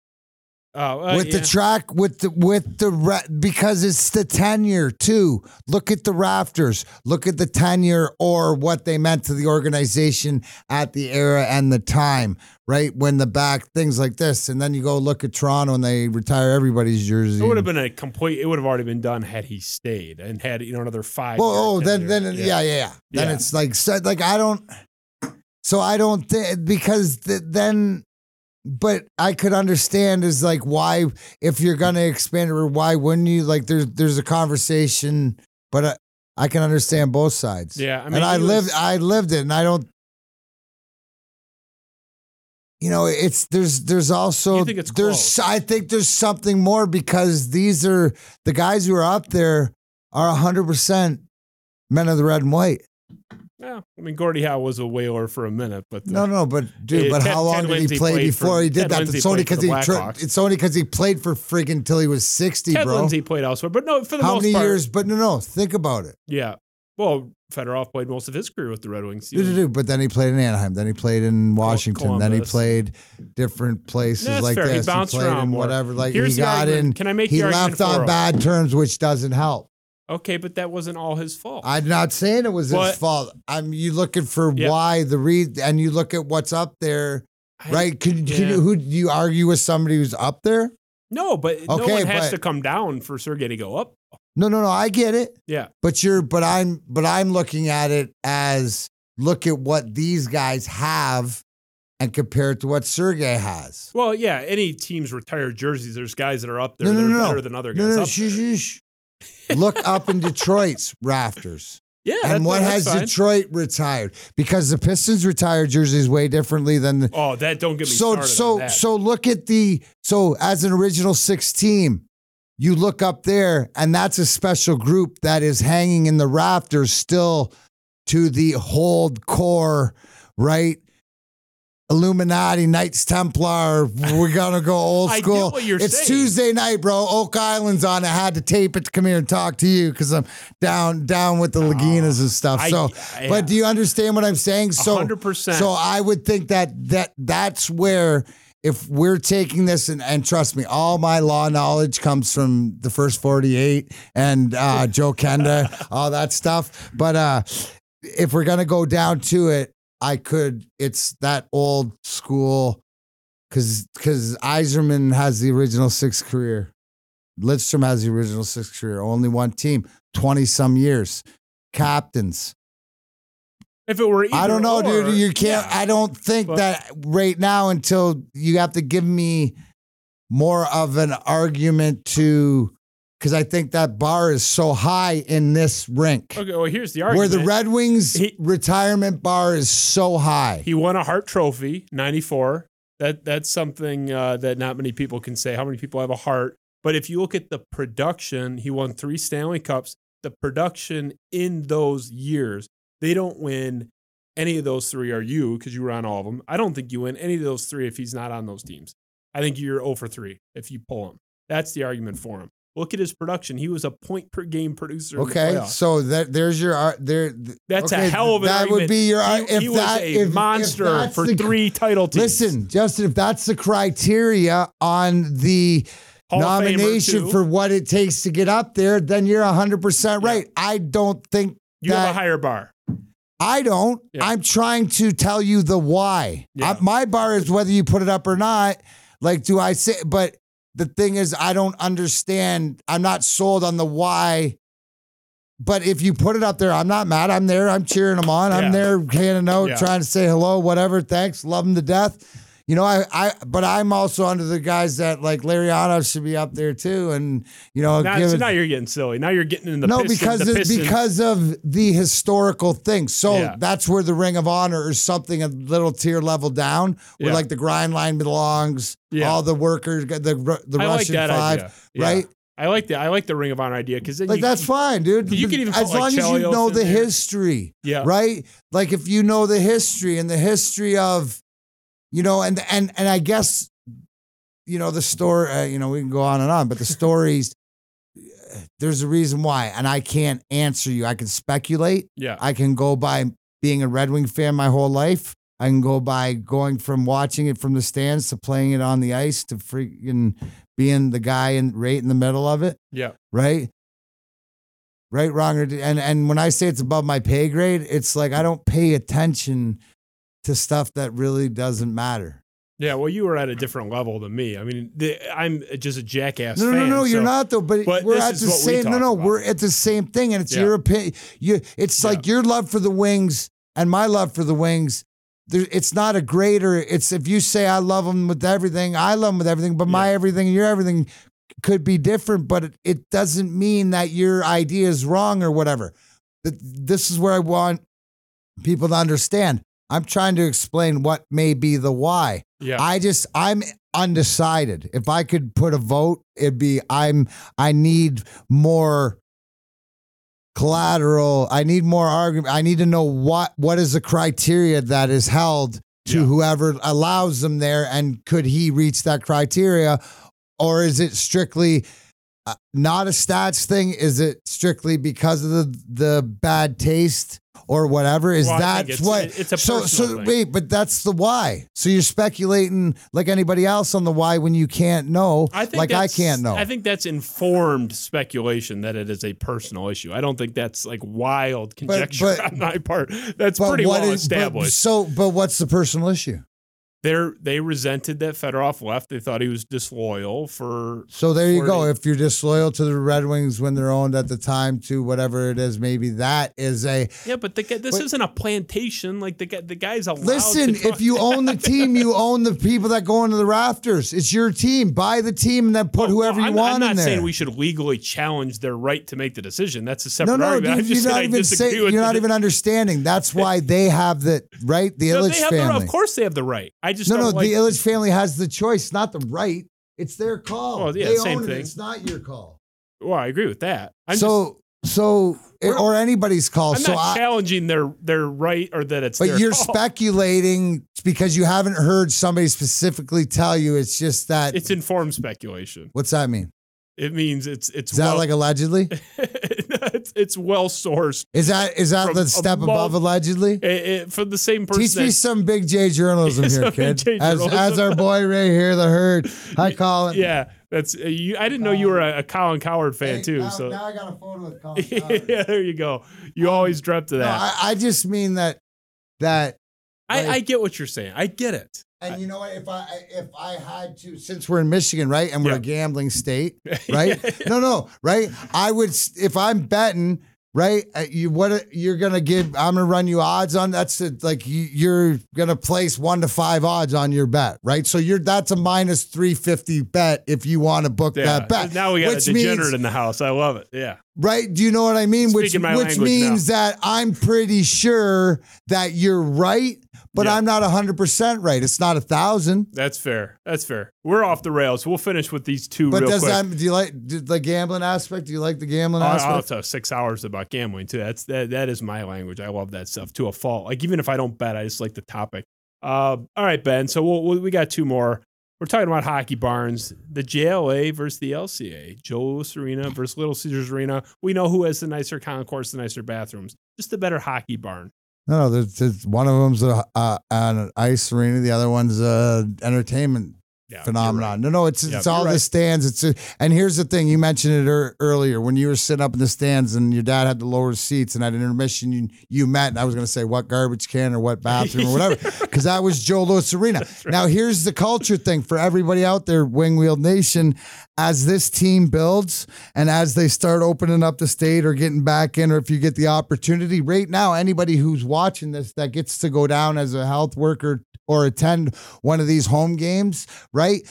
S2: Oh, uh,
S3: with the track with the with the ra- because it's the tenure too. Look at the rafters. Look at the tenure or what they meant to the organization at the era and the time. Right when the back things like this, and then you go look at Toronto and they retire everybody's jersey.
S2: It would have been a complete. It would have already been done had he stayed and had you know another five.
S3: Well, oh, then,
S2: tenure.
S3: then, yeah, yeah, yeah. Then
S2: Yeah.
S3: it's like, so, like I don't. So I don't think because th- then, but I could understand is like why if you're gonna expand it, or why wouldn't you? Like there's there's a conversation, but I, I can understand both sides.
S2: Yeah, I mean,
S3: and I lived
S2: was-
S3: I lived it, and I don't. You know, it's there's there's also
S2: You think it's
S3: there's
S2: close?
S3: I think there's something more because these are the guys who are up there are hundred percent men of the red and white.
S2: Yeah, I mean, Gordie Howe was a whaler for a minute, but the,
S3: No, no, but dude,
S2: Yeah,
S3: but
S2: Ted-
S3: how long
S2: Ted
S3: did he
S2: Lindsay
S3: play before
S2: for-
S3: he did
S2: Ted
S3: that?
S2: Lindsay
S3: It's only because he tra- it's only because he played for friggin' until he was sixty,
S2: Ted
S3: bro.
S2: Lindsay played elsewhere, but no, for the
S3: how
S2: most
S3: many
S2: part,
S3: years? But no, no, think about it.
S2: Yeah, well, Fedorov played most of his career with the Red Wings. He.
S3: But then he played in Anaheim. Then he played in Washington. Then he played different places
S2: No, that's
S3: like
S2: fair. He
S3: this.
S2: bounced
S3: played
S2: around
S3: in whatever. Like
S2: Here's
S3: he got
S2: argument.
S3: in.
S2: Can I make
S3: he left on bad terms, which doesn't help.
S2: Okay, but that wasn't all his fault.
S3: I'm not saying it was
S2: But-
S3: his fault. I'm you looking for
S2: Yeah.
S3: why the read, and you look at what's up there,
S2: I-
S3: right? Could,
S2: yeah.
S3: you, who do you argue with somebody who's up there?
S2: No, but no
S3: Okay,
S2: one has
S3: but-
S2: to come down for Sergey to go up.
S3: No, no, no. I get it.
S2: Yeah,
S3: But you're but I'm but I'm looking at it as look at what these guys have and compare it to what Sergey has.
S2: well, yeah. Any team's retired jerseys, there's guys that are up there
S3: No,
S2: that
S3: no,
S2: are
S3: no, no.
S2: better than other
S3: No,
S2: guys.
S3: no,
S2: up
S3: shush,
S2: there.
S3: shush. Look up in Detroit's rafters. <laughs>
S2: Yeah,
S3: and
S2: that-
S3: what has
S2: fine.
S3: Detroit retired? Because the Pistons retired jerseys way differently than the
S2: Oh, that don't get me
S3: so
S2: started.
S3: so
S2: that.
S3: so look at the so as an original six team you look up there and that's a special group that is hanging in the rafters still to the hold core right Illuminati, Knights Templar. We're gonna go old school.
S2: what you're
S3: it's
S2: saying.
S3: Tuesday night, bro. Oak Island's on. I had to tape it to come here and talk to you because I'm down down with the Laginas and stuff.
S2: Oh, I-
S3: so,
S2: yeah.
S3: but do you understand what I'm saying? So,
S2: 100%.
S3: So I would think that that that's where if we're taking this and, and trust me, all my law knowledge comes from the first 48 and uh, <laughs> Joe Kenda, all that stuff. But uh, if we're gonna go down to it, I could. It's that old school because because Yzerman has the original six career. Lidstrom has the original six career. Only one team, twenty some years, captains.
S2: if it were,
S3: I don't know,
S2: either
S3: dude. You can't.
S2: yeah.
S3: I don't think
S2: But-
S3: that right now until you have to give me more of an argument to because I think that bar is so high in this rink.
S2: Okay, well, here's the argument.
S3: Where the Red Wings
S2: He-
S3: retirement bar is so high.
S2: He won a Hart Trophy, '94. That that's something uh, that not many people can say. How many people have a heart? But if you look at the production, he won three Stanley Cups. The production in those years, they don't win any of those three. Are you? Because you were on all of them. I don't think you win any of those three if he's not on those teams. I think you're 0 for three if you pull him. That's the argument for him. Look at his production. He was a point per game producer.
S3: Okay, so that there's your ar- there. th-
S2: That's
S3: okay,
S2: a hell of an
S3: that
S2: argument.
S3: would be your
S2: He,
S3: if
S2: he was
S3: that
S2: a
S3: if- if
S2: monster
S3: that's
S2: for
S3: the-
S2: three title teams.
S3: Listen, Justin, if that's the criteria on the
S2: Hall
S3: nomination for what it takes to get up there, then you're 100% right. I don't think
S2: you
S3: that
S2: have a higher bar.
S3: I don't.
S2: Yeah.
S3: I'm trying to tell you the why.
S2: Yeah.
S3: I- my bar is whether you put it up or not. Like, do I say, but the thing is, I don't understand. I'm not sold on the why. But if you put it up there, I'm not mad. I'm there. I'm cheering them on.
S2: Yeah.
S3: I'm there handing out,
S2: Yeah.
S3: trying to say hello, whatever. Thanks. Love them to death. You know, I, I, but I'm also under the guys that like Larry Aurie should be up there too, and you know,
S2: Now, so
S3: it-
S2: now you're getting silly. Now you're getting in the
S3: no,
S2: Pistons,
S3: because
S2: the Pistons.
S3: because of the historical thing. So
S2: Yeah.
S3: that's where the Ring of Honor is something a little tier level down, where
S2: Yeah.
S3: like the grind line belongs.
S2: Yeah.
S3: All the workers, the the
S2: I like
S3: Russian
S2: that
S3: five, right?
S2: I like the I like the Ring of Honor idea because
S3: Like
S2: you,
S3: that's fine, dude.
S2: You could even
S3: as
S2: put, like,
S3: long as you know the
S2: there.
S3: history,
S2: yeah
S3: right? Like if you know the history and the history of, you know, and and and I guess, you know, the story. Uh, you know, we can go on and on, but the <laughs> stories. There's a reason why, and I can't answer you. I can speculate.
S2: yeah
S3: I can go by being a Red Wing fan my whole life. I can go by going from watching it from the stands to playing it on the ice to freaking being the guy in right in the middle of it
S2: yeah
S3: right? Right, wrong, or and and when I say it's above my pay grade, it's like I don't pay attention to stuff that really doesn't matter.
S2: yeah. Well, you were at a different level than me. I mean, the, I'm just a jackass.
S3: No, no, no,
S2: fan,
S3: no, you're not though. But,
S2: but
S3: we're at the same. No, no,
S2: about.
S3: we're at the same thing, and it's
S2: Yeah.
S3: your opinion. You, it's like your love for the Wings and my love for the Wings. There, it's not a greater. It's if you say I love them with everything, I love them with everything, but my everything and your everything could be different. But it, it doesn't mean that your idea is wrong or whatever. Th- This is where I want people to understand. I'm trying to explain what may be the why.
S2: Yeah.
S3: I just I'm undecided. If I could put a vote, it'd be I'm I need more collateral. I need more argument. I need to know what what is the criteria that is held to
S2: Yeah.
S3: whoever allows them there and could he reach that criteria or is it strictly uh, not a stats thing? Is it strictly because of the the bad taste or whatever? Is
S2: Well, I
S3: that
S2: it's-
S3: what?
S2: it's a
S3: so so
S2: thing.
S3: wait, but that's the why. So you're speculating like anybody else on the why when you can't know,
S2: I think
S3: like I can't know.
S2: I think that's informed speculation that it is a personal issue. I don't think that's like wild conjecture
S3: but- <laughs>
S2: on my part. That's pretty
S3: what
S2: well
S3: is- but-
S2: established.
S3: so, but what's the personal issue?
S2: They're they resented that Fedorov left. They thought he was disloyal for.
S3: So there you go. If you're disloyal to the Red Wings when they're owned at the time to whatever it is, maybe that is a
S2: Yeah, but the, this
S3: But-
S2: isn't a plantation. Like the the guy's allowed.
S3: Listen, if you own the team, you <laughs> own the people that go into the rafters. It's your team. Buy the team and then put whoever you
S2: I'm,
S3: want
S2: I'm not saying we should legally challenge their right to make the decision. That's a separate
S3: no, no,
S2: argument. I'm
S3: dude,
S2: just
S3: you're not even saying. You're not
S2: the-
S3: even understanding. That's why they have the right. The
S2: No,
S3: Ilitch
S2: they have the,
S3: family.
S2: of course, they have the right. I just
S3: no, no,
S2: like.
S3: the Ilitch family has the choice, not the right. It's their call.
S2: Oh, yeah,
S3: they
S2: same
S3: own
S2: thing.
S3: it. It's not your call.
S2: well, I agree with that. I'm just,
S3: so, eh, so, or anybody's call.
S2: So I'm
S3: so
S2: not
S3: I,
S2: challenging their their right or that it's.
S3: But you're
S2: call. <laughs>
S3: speculating because you haven't heard somebody specifically tell you. It's just that.
S2: It's informed speculation.
S3: what's that mean?
S2: It means it's it's
S3: Is that
S2: well,
S3: like allegedly? <laughs>
S2: it's, it's well sourced
S3: Is that is that the step
S2: mul-
S3: above allegedly?
S2: It- it- from the same person.
S3: Teach me
S2: that-
S3: some big J journalism <laughs> here, kid.
S2: J
S3: As
S2: journalism.
S3: as our boy right here, the herd. Hi, <laughs> Colin.
S2: yeah, that's uh, you. I didn't know you were a, a Colin Cowherd fan
S3: Hey,
S2: too.
S3: now,
S2: so
S3: now I got a photo with Colin. <laughs>
S2: Yeah, there you go. You always dreamt of
S3: No,
S2: that.
S3: I, I just mean that that
S2: I,
S3: like-
S2: I get what you're saying. I get it.
S3: And you know what? If I if I had to, since we're in Michigan, right, and we're
S2: Yeah.
S3: a gambling state, <laughs> right? No, no, right. I would if I'm betting, right. uh, You what you're gonna give? I'm gonna run you odds on. That's it. Like you, you're gonna place one to five odds on your bet, right? So you're that's a minus three fifty bet if you want to book that bet.
S2: Now we got
S3: which
S2: a degenerate
S3: means-
S2: in the house. I love it. Yeah.
S3: right? Do you know what I mean? Which
S2: Speaking my
S3: which
S2: language
S3: means that I'm pretty sure that you're right, but
S2: Yeah.
S3: I'm not hundred percent right. It's not a thousand.
S2: That's fair. That's fair. We're off the rails. We'll finish with these two
S3: But
S2: real
S3: does
S2: quick.
S3: that do you like the gambling aspect? Do you like the gambling
S2: Oh, I'll
S3: aspect?
S2: talk six hours about gambling too. That's that. That is my language. I love that stuff to a fault. Like even if I don't bet, I just like the topic. Uh, all right, Ben. So we'll, we'll, we got two more. We're talking about hockey barns. The JLA versus the LCA. Joe Louis Arena versus Little Caesars Arena. We know who has the nicer concourse, the nicer bathrooms. Just the better hockey barn.
S3: No, no. There's, there's one of them's a, uh, an ice arena. The other one's a entertainment
S2: Yeah,
S3: phenomenon. No, no, it's
S2: Yeah,
S3: it's
S2: you're
S3: all the stands. It's a, and here's the thing. You mentioned it ear earlier when you were sitting up in the stands and your dad had the lower seats, and at an intermission you you met. And I was going to say what garbage can or what bathroom or whatever, <laughs> because that was Joe Louis Arena. Now here's the culture thing for everybody out there, Wing Wheel Nation. As this team builds and as they start opening up the state or getting back in, or if you get the opportunity, right now, anybody who's watching this that gets to go down as a health worker or attend one of these home games, right?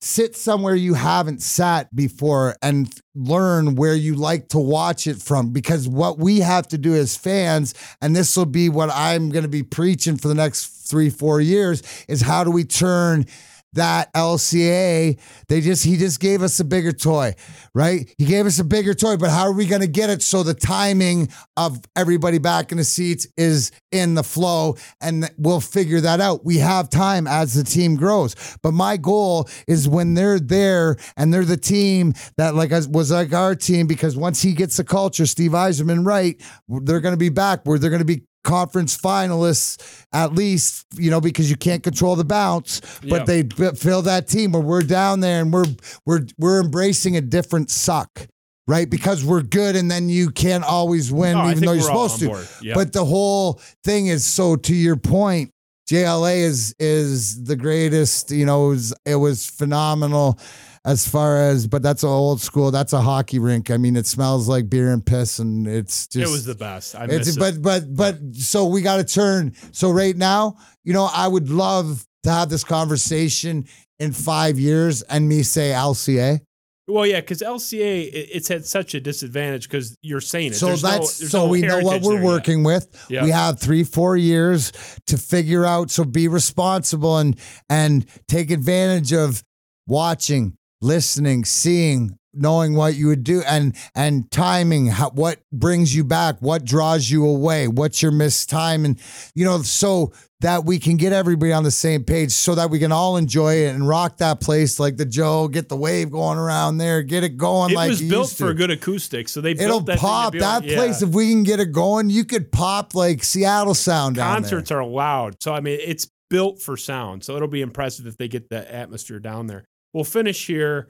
S3: Sit somewhere you haven't sat before and learn where you like to watch it from. Because what we have to do as fans, and this will be what I'm going to be preaching for the next three, four years, is how do we turn that LCA, they just he just gave us a bigger toy, right? He gave us a bigger toy, but how are we going to get it so the timing of everybody back in the seats is in the flow and we'll figure that out. We have time as the team grows. But my goal is when they're there and they're the team that like was like our team because once he gets the culture, Steve Yzerman right, they're going to be back where they're going to be conference finalists at least you know because you can't control the bounce but they b- fill that team. Where we're down there and we're we're we're embracing a different suck right? Because we're good and then you can't always win
S2: No,
S3: even though you're supposed to.
S2: Yeah.
S3: but the whole thing is so to your point JLA is is the greatest you know it was, it was phenomenal as far as but that's old school that's a hockey rink I mean it smells like beer and piss and it's just
S2: it was the best. I miss
S3: it's
S2: it.
S3: but but but so we got to turn. So right now, you know, I would love to have this conversation in five years and me say LCA.
S2: Well, yeah, because LCA it's had such a disadvantage because you're saying it.
S3: So
S2: There's
S3: that's
S2: there's
S3: so
S2: no
S3: we know what we're
S2: there yet.
S3: working with.
S2: Yeah.
S3: We have three, four years to figure out. So be responsible and and take advantage of watching, listening, seeing, knowing what you would do, and and timing. How, what brings you back? What draws you away? What's your missed time? And you know, so that we can get everybody on the same page, so that we can all enjoy it and rock that place like the Joe. Get the wave going around there. Get it going
S2: It
S3: like
S2: was built for a good acoustic, so they
S3: It'll
S2: built that
S3: pop that
S2: yeah.
S3: place. If we can get it going, you could pop like Seattle sound
S2: Concerts are loud, so I mean it's built for sound. So it'll be impressive if they get the atmosphere down there. We'll finish here.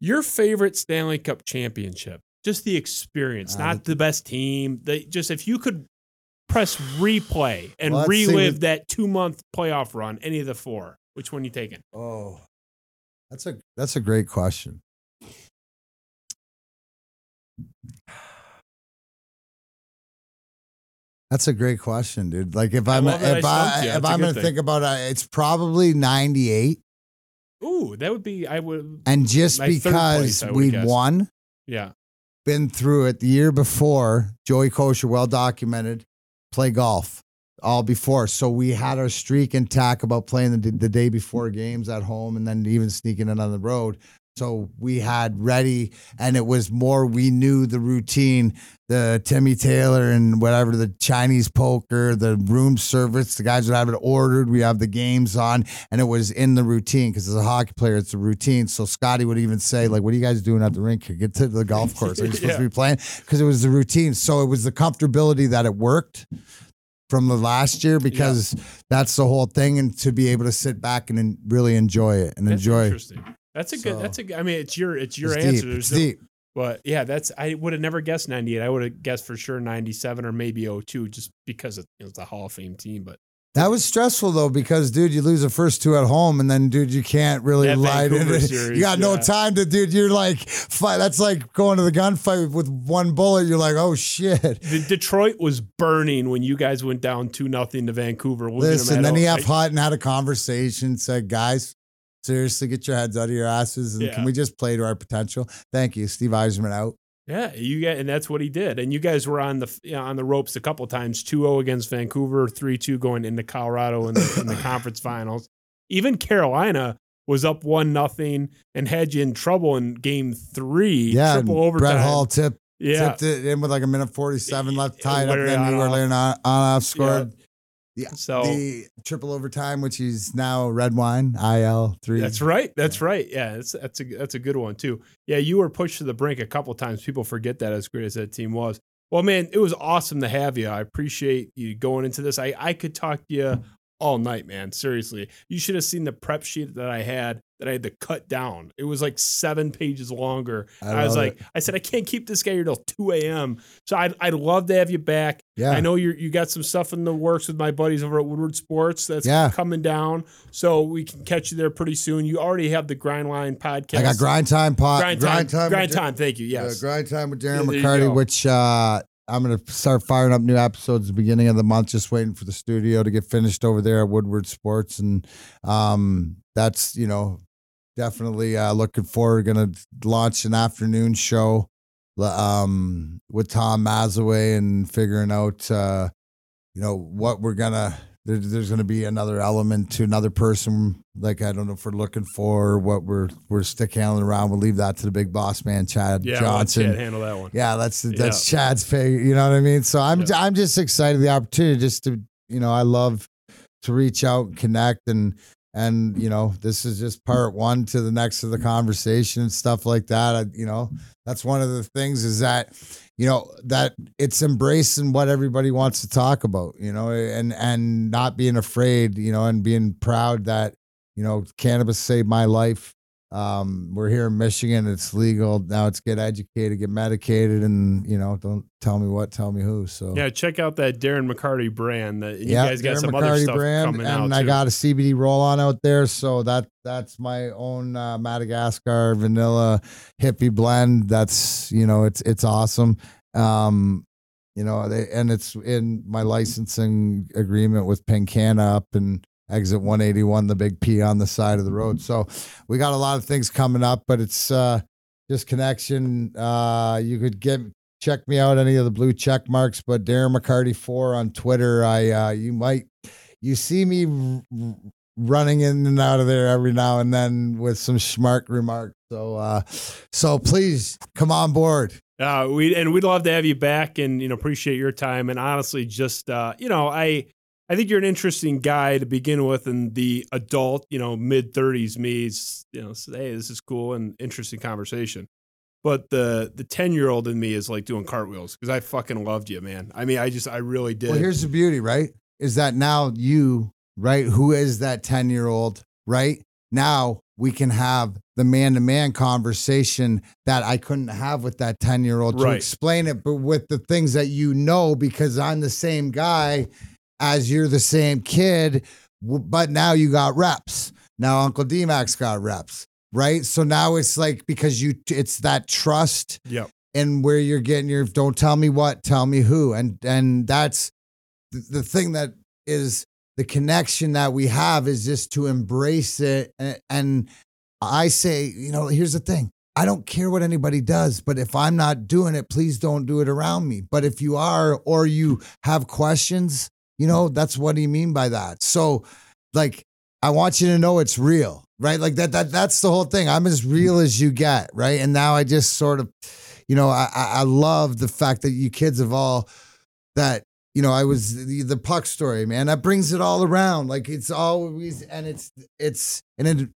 S2: Your favorite Stanley Cup championship, just the experience,
S3: Uh,
S2: not the best team. They just if you could press replay and
S3: Well,
S2: relive that two month playoff run, any of the four, which one you taking?
S3: Oh, that's a that's a great question. That's a great question, dude. Like if I'm if
S2: I
S3: I if I'm gonna think about it, it's probably '98,
S2: Ooh, that would be I would
S3: and just because
S2: place,
S3: we'd
S2: guessed.
S3: won,
S2: yeah.
S3: been through it the year before. Joey Kocur, well documented, play golf all before. So we had our streak intact about playing the, the day before games at home and then even sneaking it on the road. So we had ready, and it was more. We knew the routine, the Timmy Taylor and whatever, the Chinese poker, the room service. The guys would have it ordered. We have the games on, and it was in the routine because as a hockey player, it's a routine. So Scotty would even say, like, "What are you guys doing at the rink? Get to the golf course. Are you supposed to be playing?" Because it was the routine. So it was the comfortability that it worked from the last year because that's the whole thing, and to be able to sit back and really enjoy it and
S2: That's
S3: enjoy.
S2: That's a good. That's a. I mean, it's your it's your
S3: It's
S2: answer.
S3: deep. It's
S2: no,
S3: deep.
S2: But yeah, that's I would have never guessed 98. I would have guessed for sure 97 or maybe 02 just because it, was a Hall of Fame team. But
S3: That was stressful though because dude, you lose the first two at home, and then dude, you can't really
S2: That
S3: light
S2: Vancouver <laughs>
S3: it.
S2: series,
S3: you got no time to, dude. You're like, fight. That's like going to the gunfight with one bullet. You're like, oh shit.
S2: the Detroit was burning when you guys went down two nothing to Vancouver.
S3: Listen, then he have hot and had a conversation. Said, guys, seriously, get your heads out of your asses, and
S2: Yeah.
S3: can we just play to our potential? Thank you, Steve Yzerman out.
S2: Yeah, you get, and that's what he did. And you guys were on the you know, on the ropes a couple times 2-0 against Vancouver, 3-2 going into Colorado in the, in the <laughs> conference finals. Even Carolina was up one nothing and had you in trouble in game three.
S3: Yeah,
S2: triple overtime.
S3: Brett Hull tip
S2: yeah,
S3: tipped it in with like a minute 47 left, tied up. Then
S2: Onoff.
S3: Igor Leon off scored
S2: so
S3: the triple overtime, which is now red wine, IL three.
S2: That's right. That's right. Yeah, that's that's a that's a good one too. Yeah, you were pushed to the brink a couple times. People forget that as great as that team was. Well, man, it was awesome to have you. I appreciate you going into this. I I could talk to you mm. all night, man. Seriously, you should have seen the prep sheet that I had. That I had to cut down. It was like seven pages longer.
S3: I
S2: I, was
S3: love
S2: like, I said, I can't keep this guy here till 2 a.m. So I'd, I'd love to have you back.
S3: Yeah.
S2: I know you you got some stuff in the works with my buddies over at Woodward Sports that's
S3: Yeah.
S2: coming down. So we can catch you there pretty soon. You already have the Grindline podcast.
S3: I got grind time pot.
S2: Grind time. Grind
S3: with-
S2: time. Thank you.
S3: Yeah,
S2: Yes.
S3: grind time with Darren
S2: there you
S3: McCarty, which uh, I'm gonna start firing up new episodes at the beginning of the month. Just waiting for the studio to get finished over there at Woodward Sports, and um, that's you know definitely uh, looking forward. Going to launch an afternoon show um, with Tom Mazawey and figuring out uh, you know what we're gonna. There, there's going to be another element to another person. Like I don't know if we're looking for what we're we're stick handling around. We'll leave that to the big boss man, Chad
S2: Yeah.
S3: Johnson.
S2: Chad handle that one.
S3: Yeah, that's that's Chad's pay. You know what I mean? So I'm
S2: Yeah.
S3: I'm just excited the opportunity just to you know I love to reach out and connect and and you know this is just part one to the next of the conversation and stuff like that. I, you know that's one of the things is that you know that it's embracing what everybody wants to talk about. You know and and not being afraid. You know and being proud that you know cannabis saved my life um, we're here in Michigan. It's legal now. It's get educated, get medicated, and you know, don't tell me what, tell me who. So
S2: Yeah, check out that Darren McCarty brand. That you
S3: Yeah,
S2: guys got
S3: Darren
S2: some other
S3: McCarty
S2: stuff
S3: brand,
S2: coming
S3: and
S2: out.
S3: I got a CBD roll on out there. So that that's my own uh, Madagascar vanilla hippie blend. That's you know, it's it's awesome. Um, you know, they, and it's in my licensing agreement with Pincanna up and exit 181, the big P on the side of the road. So we got a lot of things coming up, but it's uh, just connection. Uh, you could get check me out any of the blue check marks, but Darren McCarty four on Twitter. I uh, you might you see me r- r- running in and out of there every now and then with some smart remarks. So uh, so please come on board.
S2: Uh, we and we'd love to have you back, and you know appreciate your time. And honestly, just uh, you know, I I think you're an interesting guy to begin with, and the adult, you know, mid thirties me, you know, says, hey, this is cool and interesting conversation. But the the ten year old in me is like doing cartwheels because I fucking loved you, man. I mean, I just I really did.
S3: Well, here's the beauty, right? Is that now you, right? Who is that 10 year old, right? Now we can have the man to man conversation that I couldn't have with that 10 year old to
S2: Right.
S3: explain it, but with the things that you know, because I'm the same guy as you're the same kid, but now you got reps. Now Uncle D Max got reps, right? So now it's like because you, it's that trust
S2: Yep.
S3: and where you're getting your don't tell me what tell me who and and that's the, the thing that is the connection that we have is just to embrace it and, and i say you know here's the thing i don't care what anybody does but if i'm not doing it please don't do it around me but if you are or you have questions you know that's what you mean by that so like i want you to know it's real right like that that that's the whole thing i'm as real as you get right and now i just sort of you know, I, I I love the fact that you kids have all that, you know, I was the, the puck story, man. That brings it all around. Like it's always, and it's, it's, and it,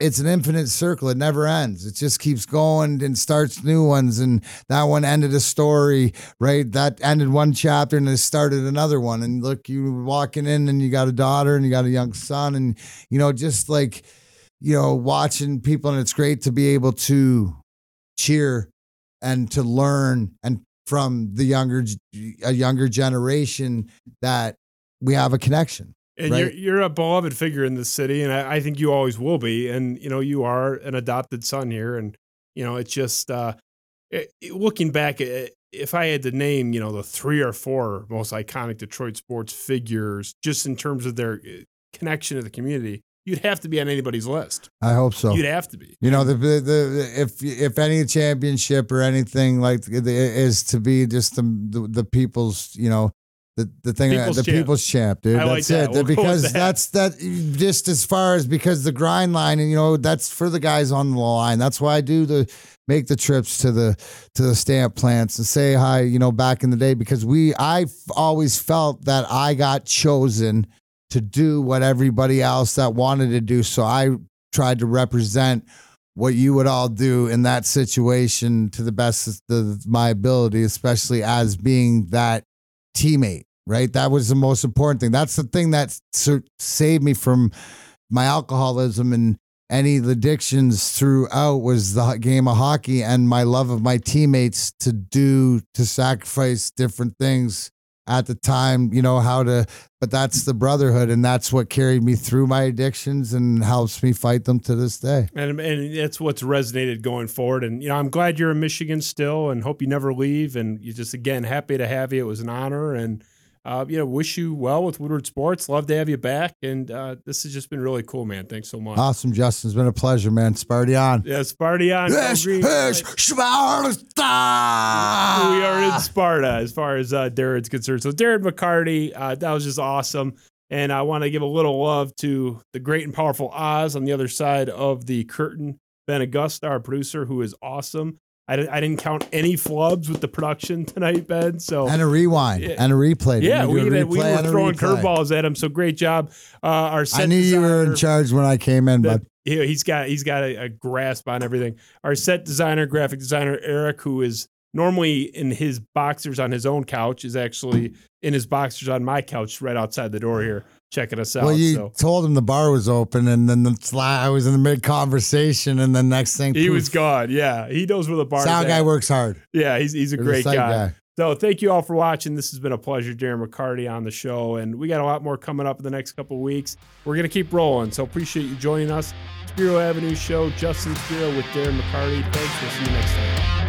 S3: it's an infinite circle. It never ends. It just keeps going and starts new ones. And that one ended a story, right? That ended one chapter and it started another one. And look, you walking in and you got a daughter and you got a young son. And, you know, just like, you know, watching people. And it's great to be able to cheer and to learn and from the younger a younger generation that we have a connection.
S2: And
S3: Right.
S2: you're you're a beloved figure in this city, and I, I think you always will be. And you know, you are an adopted son here, and you know, it's just uh, it, looking back. It, if I had to name, you know, the three or four most iconic Detroit sports figures, just in terms of their uh, connection to the community, you'd have to be on anybody's list.
S3: I hope so.
S2: You'd have to be.
S3: You know, the, the the if if any championship or anything like the, is to be just the the, the people's, you know, the the thing
S2: People's
S3: the
S2: champ.
S3: people's champ, dude.
S2: I like
S3: that's
S2: that.
S3: it.
S2: We'll
S3: because
S2: that.
S3: that's that just as far as because the grind line and you know that's for the guys on the line. That's why I do the make the trips to the to the stamp plants and say hi. You know, back in the day because we I've always felt that I got chosen to do what everybody else that wanted to do. So I tried to represent what you would all do in that situation to the best of the, my ability, especially as being that teammate, right? That was the most important thing. That's the thing that saved me from my alcoholism and any addictions throughout was the game of hockey and my love of my teammates to do to sacrifice different things at the time, you know, how to, but that's the brotherhood. And that's what carried me through my addictions and helps me fight them to this day.
S2: And, and that's what's resonated going forward. And, you know, I'm glad you're in Michigan still and hope you never leave. And you just, again, happy to have you. It was an honor. And, uh, you know, wish you well with Woodward Sports. Love to have you back. And uh, this has just been really cool, man. Thanks so much.
S3: Awesome, Justin. It's been a pleasure, man. Sparty on.
S2: Yeah, Sparty on.
S3: Yes, yes, Sparta!
S2: we are in Sparta as far as uh, Darren's concerned. So Darren McCarty, uh, that was just awesome. And I want to give a little love to the great and powerful Oz on the other side of the curtain, Ben Augusta, our producer, who is awesome. I, I didn't count any flubs with the production <laughs> tonight, Ben. So
S3: And a rewind
S2: Yeah.
S3: and a replay.
S2: Yeah, we, did- we were throwing curveballs at him. So great job. Uh, our set
S3: I knew you were in charge when I came in,
S2: that-
S3: but
S2: he, he's got he's got a, a grasp on everything. Our set designer, graphic designer Eric, who is normally in his boxers on his own couch, is actually in his boxers on my couch right outside the door here, checking us out.
S3: well, you
S2: so
S3: told him the bar was open, and then the sla- I was in the mid conversation, and the next thing
S2: he
S3: poof,
S2: was gone. Yeah, he knows where the bar.
S3: Sound guy works hard.
S2: Yeah, he's he's a
S3: a
S2: great
S3: sight
S2: guy.
S3: guy.
S2: So thank you all for watching. This has been a pleasure, Darren McCarty on the show, and we got a lot more coming up in the next couple of weeks. We're gonna keep rolling, so appreciate you joining us. Spiro Avenue Show, Justin Spiro with Darren McCarty. Thanks. We'll see you next time.